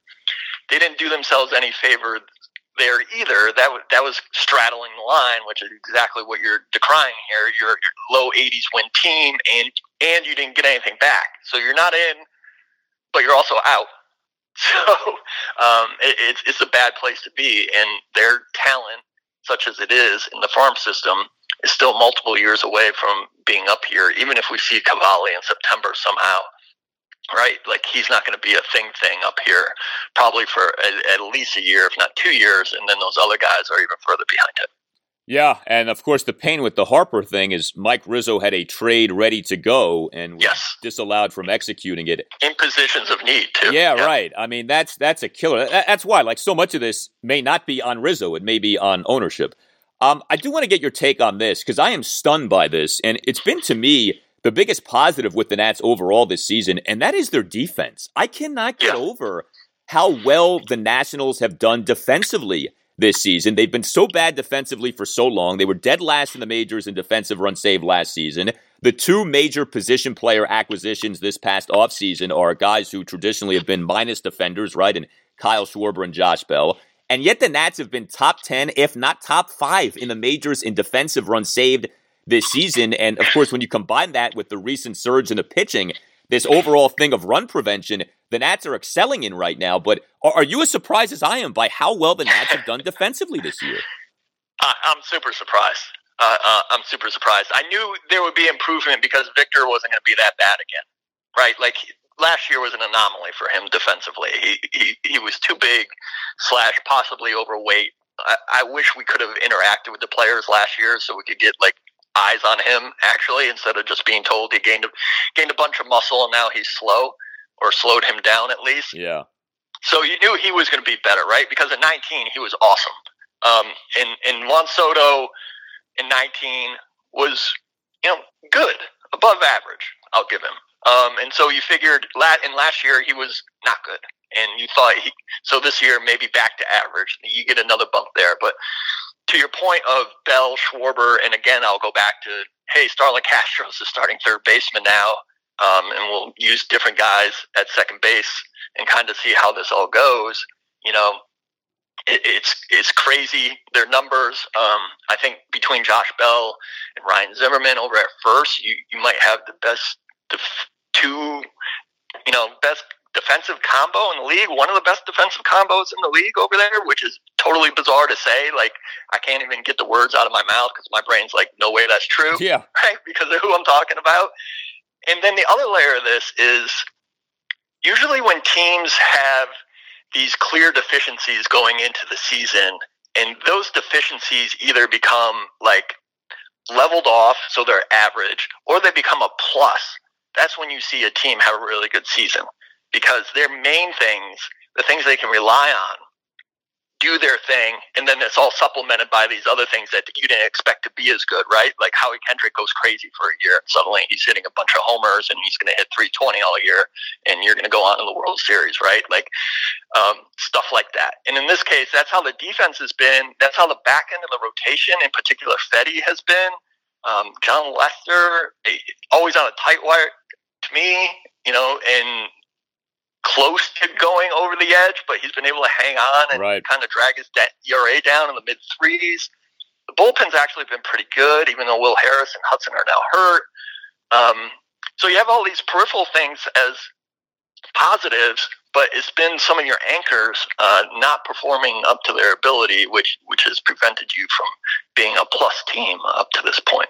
[SIGHS] they didn't do themselves any favor there either. That was that was straddling the line, which is exactly what you're decrying here. You're, you're low 80s win team, and and you didn't get anything back, so you're not in, but you're also out. [LAUGHS] So um, it, it's it's a bad place to be, and their talent, such as it is in the farm system, is still multiple years away from being up here. Even if we see Cavalli in September somehow, right? Like he's not going to be a thing thing up here, probably for at, at least a year, if not two years, and then those other guys are even further behind him. Yeah, and of course the pain with the Harper thing is Mike Rizzo had a trade ready to go and was yes. disallowed from executing it in positions of need too. Yeah, yeah, right. I mean that's that's a killer. That's why like so much of this may not be on Rizzo, it may be on ownership. Um, I do want to get your take on this because I am stunned by this, and it's been to me the biggest positive with the Nats overall this season, and that is their defense. I cannot get yeah. over how well the Nationals have done defensively this season. They've been so bad defensively for so long. They were dead last in the majors in defensive run save last season. The two major position player acquisitions this past offseason are guys who traditionally have been minus defenders, right? And Kyle Schwarber and Josh Bell. And yet the Nats have been top 10, if not top five, in the majors in defensive runs saved this season. And of course, when you combine that with the recent surge in the pitching, this overall thing of run prevention, the Nats are excelling in right now. But are, are you as surprised as I am by how well the Nats have done defensively this year? [LAUGHS] I'm super surprised. Uh, uh, I'm super surprised. I knew there would be improvement because Victor wasn't going to be that bad again, right? Like last year was an anomaly for him defensively. He he, he was too big, slash possibly overweight. I, I wish we could have interacted with the players last year so we could get like eyes on him actually instead of just being told he gained a gained a bunch of muscle and now he's slow or slowed him down at least. Yeah. So you knew he was going to be better, right? Because at 19 he was awesome. Um, and and Juan Soto in 19 was you know good, above average. I'll give him. Um, and so you figured lat in last year he was not good, and you thought he, so this year maybe back to average. You get another bump there, but to your point of Bell, Schwarber, and again, I'll go back to hey, Starlin Castro's the starting third baseman now, um, and we'll use different guys at second base and kind of see how this all goes. You know, it, it's it's crazy their numbers. Um, I think between Josh Bell and Ryan Zimmerman over at first, you you might have the best def- two, you know, best defensive combo in the league, one of the best defensive combos in the league over there, which is totally bizarre to say. Like, I can't even get the words out of my mouth because my brain's like, no way that's true. Yeah. [LAUGHS] Right? Because of who I'm talking about. And then the other layer of this is usually when teams have these clear deficiencies going into the season, and those deficiencies either become like leveled off, so they're average, or they become a plus. That's when you see a team have a really good season because their main things, the things they can rely on, do their thing, and then it's all supplemented by these other things that you didn't expect to be as good, right? Like Howie Kendrick goes crazy for a year, and suddenly he's hitting a bunch of homers, and he's going to hit 320 all year, and you're going to go on to the World Series, right? Like um, stuff like that. And in this case, that's how the defense has been. That's how the back end of the rotation, in particular, Fedde has been. Um, Jon Lester, eh, always on a tight wire to me, you know, and close to going over the edge, but he's been able to hang on and right. kind of drag his ERA down in the mid threes. The bullpen's actually been pretty good, even though Will Harris and Hudson are now hurt. Um, so you have all these peripheral things as positives, but it's been some of your anchors uh, not performing up to their ability, which which has prevented you from being a plus team up to this point.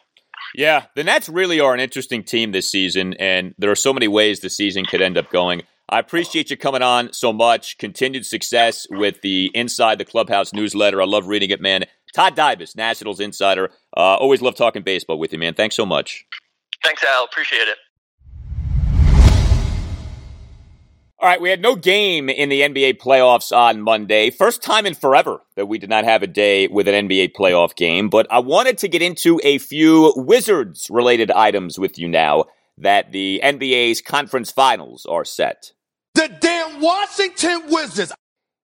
Yeah, the Nats really are an interesting team this season, and there are so many ways the season could end up going. I appreciate you coming on so much. Continued success with the Inside the Clubhouse newsletter. I love reading it, man. Todd Dybas, Nationals insider. Uh, always love talking baseball with you, man. Thanks so much. Thanks, Al. Appreciate it. All right, we had no game in the NBA playoffs on Monday. First time in forever that we did not have a day with an NBA playoff game, but I wanted to get into a few Wizards related items with you now that the NBA's conference finals are set. The damn Washington Wizards.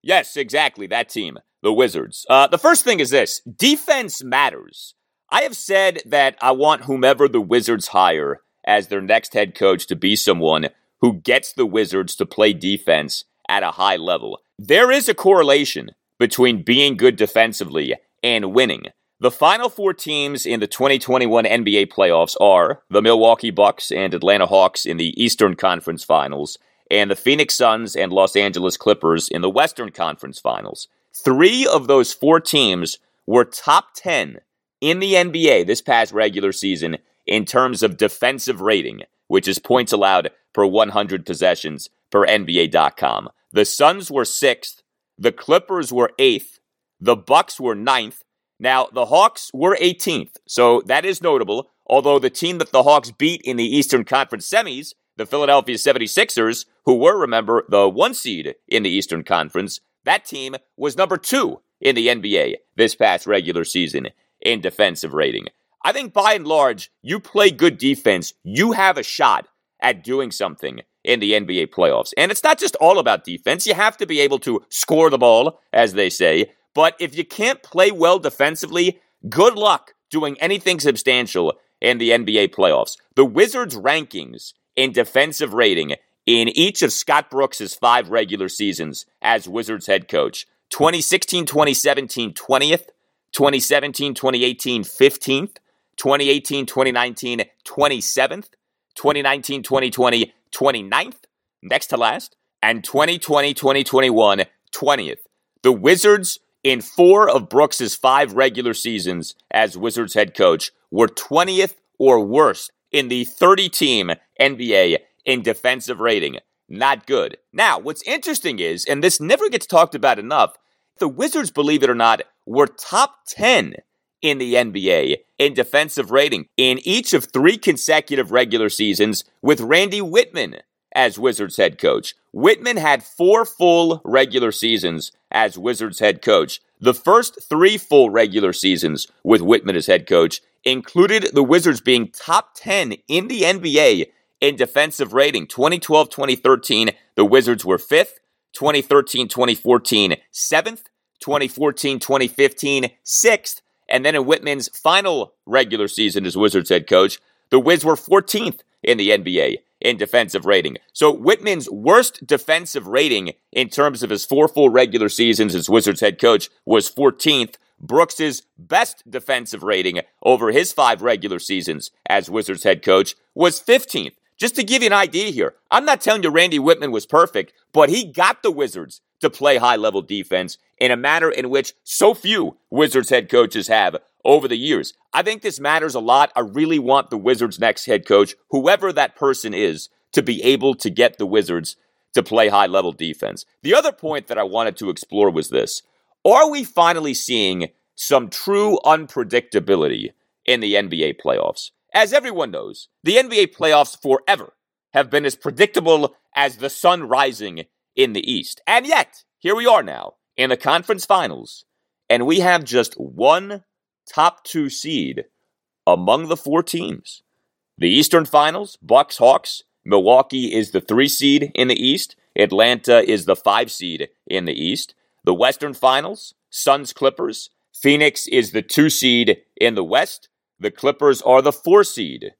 Yes, exactly. That team, the Wizards. Uh, the first thing is this defense matters. I have said that I want whomever the Wizards hire as their next head coach to be someone who gets the Wizards to play defense at a high level. There is a correlation between being good defensively and winning. The final four teams in the 2021 NBA playoffs are the Milwaukee Bucks and Atlanta Hawks in the Eastern Conference Finals, and the Phoenix Suns and Los Angeles Clippers in the Western Conference Finals. Three of those four teams were top 10 in the NBA this past regular season in terms of defensive rating, which is points allowed per 100 possessions per NBA.com. The Suns were sixth, the Clippers were eighth, the Bucks were ninth, Now, the Hawks were 18th, so that is notable, although the team that the Hawks beat in the Eastern Conference semis, the Philadelphia 76ers, who were, remember, the one seed in the Eastern Conference, that team was number two in the NBA this past regular season in defensive rating. I think by and large, you play good defense, you have a shot at doing something in the NBA playoffs. And it's not just all about defense. You have to be able to score the ball, as they say. But if you can't play well defensively, good luck doing anything substantial in the NBA playoffs. The Wizards' rankings in defensive rating in each of Scott Brooks' five regular seasons as Wizards head coach. 2016 2017, 20th, 2017 2018, 15th, 2018 2019, 27th, 2019 2020, 29th, next to last, and 2020 2021, 20th. The Wizards, in four of Brooks's five regular seasons as Wizards head coach, were 20th or worse in the 30 team NBA in defensive rating. Not good. Now, what's interesting is, and this never gets talked about enough, the Wizards, believe it or not, were top 10 in the NBA in defensive rating in each of three consecutive regular seasons with Randy Wittman as Wizards head coach. Wittman had four full regular seasons as Wizards head coach. The first three full regular seasons with Wittman as head coach included the Wizards being top 10 in the NBA in defensive rating. 2012 2013, the Wizards were fifth. 2013 2014, seventh. 2014 2015, sixth. And then in Wittman's final regular season as Wizards head coach, the Wiz were 14th in the NBA in defensive rating. So Wittman's worst defensive rating in terms of his four full regular seasons as Wizards head coach was 14th. Brooks's best defensive rating over his five regular seasons as Wizards head coach was 15th. Just to give you an idea here, I'm not telling you Randy Wittman was perfect, but he got the Wizards to play high level defense in a manner in which so few Wizards head coaches have over the years. I think this matters a lot. I really want the Wizards' next head coach, whoever that person is, to be able to get the Wizards to play high level defense. The other point that I wanted to explore was this Are we finally seeing some true unpredictability in the NBA playoffs? As everyone knows, the NBA playoffs forever have been as predictable as the sun rising in the East. And yet, here we are now in the conference finals, and we have just one top two seed among the four teams. The Eastern Finals, Bucks, Hawks, Milwaukee is the three seed in the East. Atlanta is the five seed in the East. The Western Finals, Suns, Clippers. Phoenix is the two seed in the West. The Clippers are the four seed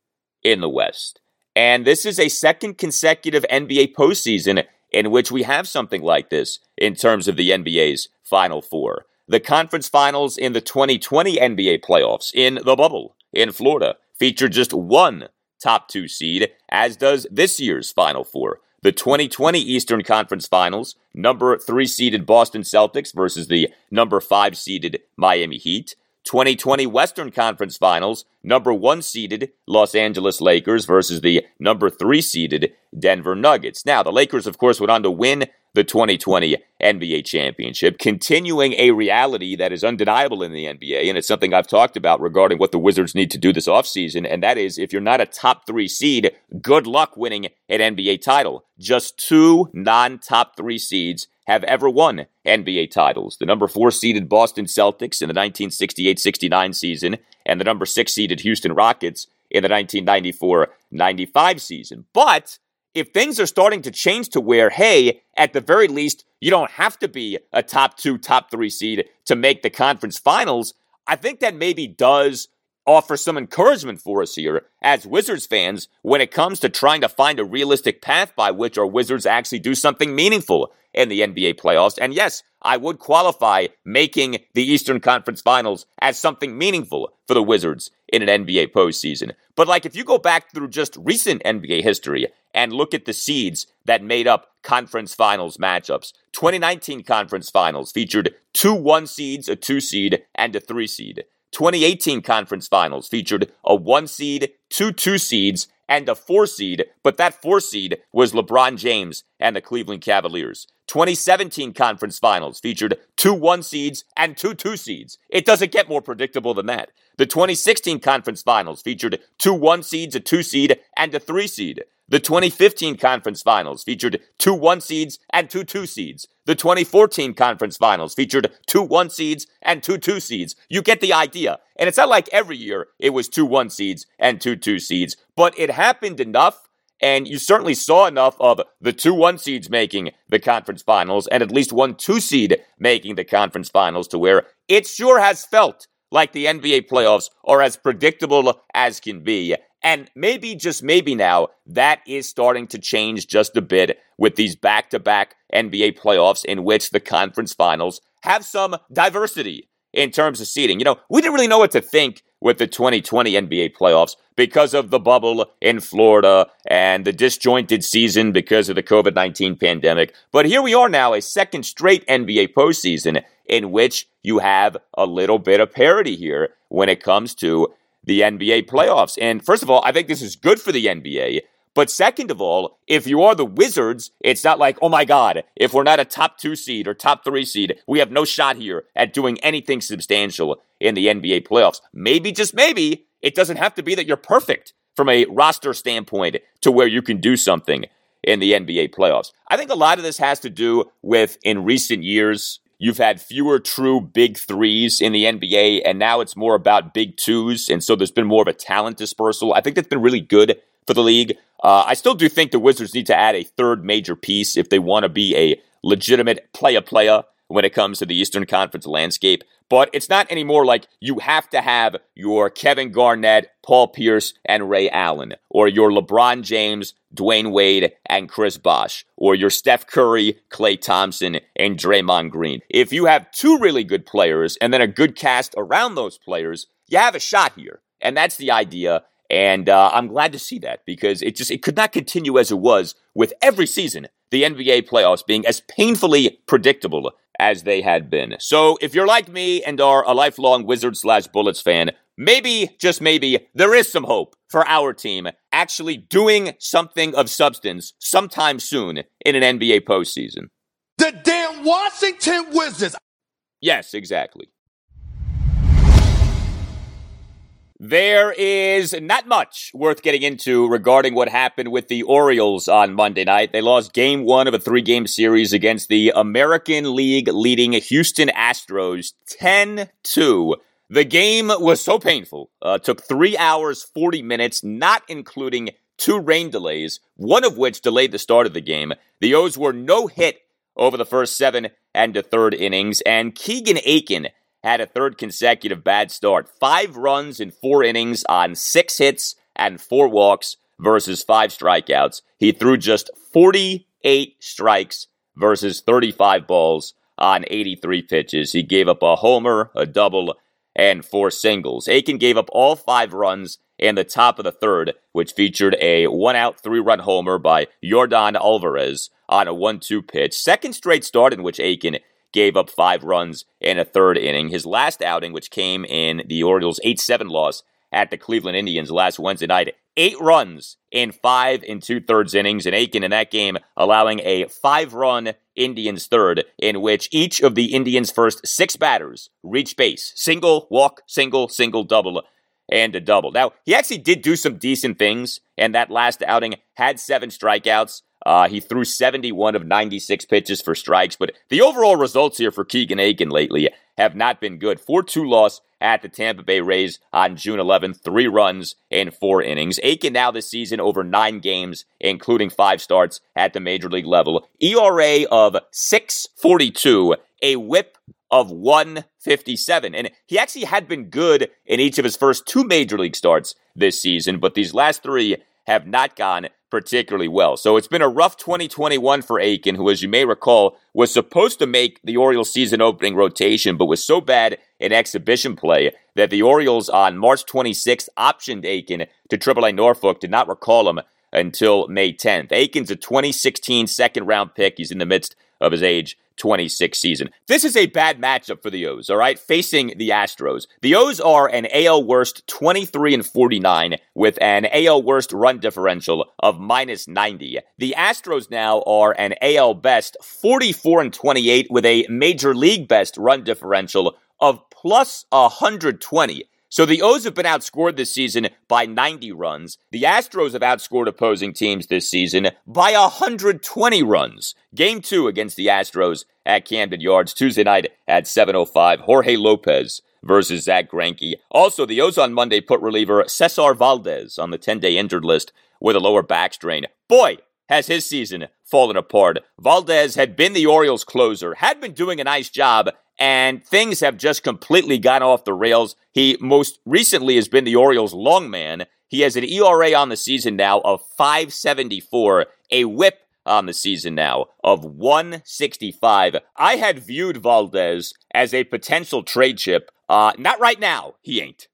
in the West. And this is a second consecutive NBA postseason in which we have something like this in terms of the NBA's Final Four. The conference finals in the 2020 NBA playoffs in the bubble in Florida feature just one top two seed, as does this year's Final Four. The 2020 Eastern Conference Finals, number three seeded Boston Celtics versus the number five seeded Miami Heat. 2020 Western Conference Finals, number one seeded Los Angeles Lakers versus the number three seeded Denver Nuggets. Now, the Lakers, of course, went on to win the 2020 NBA championship, continuing a reality that is undeniable in the NBA. And it's something I've talked about regarding what the Wizards need to do this offseason. And that is if you're not a top three seed, good luck winning an NBA title. Just two non top three seeds have ever won NBA titles. The number four seeded Boston Celtics in the 1968 69 season, and the number six seeded Houston Rockets in the 1994 95 season. But if things are starting to change to where, hey, at the very least, you don't have to be a top two, top three seed to make the conference finals, I think that maybe does offer some encouragement for us here as Wizards fans when it comes to trying to find a realistic path by which our Wizards actually do something meaningful in the NBA playoffs. And yes, I would qualify making the Eastern Conference Finals as something meaningful for the Wizards in an NBA postseason. But like if you go back through just recent NBA history and look at the seeds that made up conference finals matchups, 2019 conference finals featured two one seeds, a two seed, and a three seed. 2018 conference finals featured a one seed, two two seeds, and a four seed, but that four seed was LeBron James and the Cleveland Cavaliers. 2017 conference finals featured two one seeds and two two seeds. It doesn't get more predictable than that. The 2016 conference finals featured two one seeds, a two seed, and a three seed. The 2015 conference finals featured two one seeds and two two seeds. The 2014 conference finals featured two one seeds and two two seeds. You get the idea. And it's not like every year it was two one seeds and two two seeds, but it happened enough and you certainly saw enough of the two one seeds making the conference finals and at least one two seed making the conference finals to where it sure has felt like the NBA playoffs are as predictable as can be. And maybe, just maybe now, that is starting to change just a bit with these back to back NBA playoffs in which the conference finals have some diversity in terms of seeding. You know, we didn't really know what to think with the 2020 NBA playoffs because of the bubble in Florida and the disjointed season because of the COVID 19 pandemic. But here we are now, a second straight NBA postseason in which you have a little bit of parity here when it comes to the NBA playoffs. And first of all, I think this is good for the NBA. But second of all, if you are the Wizards, it's not like, oh my God, if we're not a top two seed or top three seed, we have no shot here at doing anything substantial in the NBA playoffs. Maybe, just maybe, it doesn't have to be that you're perfect from a roster standpoint to where you can do something in the NBA playoffs. I think a lot of this has to do with in recent years, You've had fewer true big threes in the NBA, and now it's more about big twos. And so there's been more of a talent dispersal. I think that's been really good for the league. Uh, I still do think the Wizards need to add a third major piece if they want to be a legitimate player player when it comes to the Eastern Conference landscape. But it's not anymore like you have to have your Kevin Garnett, Paul Pierce, and Ray Allen, or your LeBron James, Dwyane Wade, and Chris Bosh, or your Steph Curry, Klay Thompson, and Draymond Green. If you have two really good players and then a good cast around those players, you have a shot here. And that's the idea. And uh, I'm glad to see that because it just it could not continue as it was with every season the NBA playoffs being as painfully predictable as they had been. So if you're like me and are a lifelong Wizards slash Bullets fan, maybe, just maybe, there is some hope for our team actually doing something of substance sometime soon in an NBA postseason. The damn Washington Wizards. Yes, exactly. There is not much worth getting into regarding what happened with the Orioles on Monday night. They lost game one of a three game series against the American League leading Houston Astros 10 2. The game was so painful. Uh, took three hours, 40 minutes, not including two rain delays, one of which delayed the start of the game. The O's were no hit over the first seven and the third innings, and Keegan Akin had a third consecutive bad start. Five runs in four innings on six hits and four walks versus five strikeouts. He threw just 48 strikes versus 35 balls on 83 pitches. He gave up a homer, a double, and four singles. Akin gave up all five runs in the top of the third, which featured a one out, three run homer by Yordan Alvarez on a 1 2 pitch. Second straight start in which Akin gave up five runs in a third inning. His last outing, which came in the Orioles' 8 7 loss at the Cleveland Indians last Wednesday night, eight runs in five and two thirds innings. And Akin in that game allowing a five run Indians third, in which each of the Indians' first six batters reached base single, walk, single, single, double. And a double. Now, he actually did do some decent things, and that last outing had seven strikeouts. Uh, he threw 71 of 96 pitches for strikes, but the overall results here for Keegan Akin lately have not been good. 4 2 loss at the Tampa Bay Rays on June 11th, three runs in four innings. Akin now this season over nine games, including five starts at the major league level. ERA of 642, a whip of 157. And he actually had been good in each of his first two major league starts this season, but these last three have not gone particularly well. So it's been a rough 2021 for Akin, who, as you may recall, was supposed to make the Orioles season opening rotation, but was so bad in exhibition play that the Orioles on March 26th optioned Akin to AAA Norfolk, did not recall him until May 10th. Akin's a 2016 second round pick. He's in the midst of his age 26 season. This is a bad matchup for the O's, all right? Facing the Astros. The O's are an AL worst 23 and 49 with an AL worst run differential of minus 90. The Astros now are an AL best 44 and 28 with a major league best run differential of plus 120. So the O's have been outscored this season by 90 runs. The Astros have outscored opposing teams this season by 120 runs. Game two against the Astros at Camden Yards Tuesday night at 7.05. Jorge Lopez versus Zack Greinke. Also, the O's on Monday put reliever Cesar Valdez on the 10-day injured list with a lower back strain. Boy, has his season fallen apart. Valdez had been the Orioles closer, had been doing a nice job, and things have just completely gone off the rails. He most recently has been the Orioles' long man. He has an ERA on the season now of 574, a whip on the season now of 165. I had viewed Valdez as a potential trade chip. Uh, not right now. He ain't.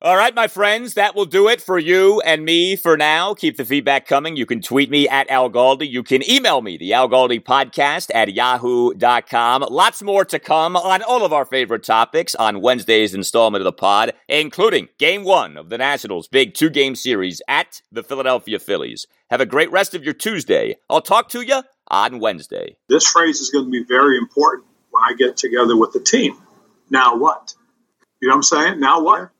All right, my friends, that will do it for you and me for now. Keep the feedback coming. You can tweet me at Al Galdi. You can email me, the Al Galdi podcast at yahoo.com. Lots more to come on all of our favorite topics on Wednesday's installment of the pod, including game one of the Nationals' big two game series at the Philadelphia Phillies. Have a great rest of your Tuesday. I'll talk to you on Wednesday. This phrase is going to be very important when I get together with the team. Now what? You know what I'm saying? Now what?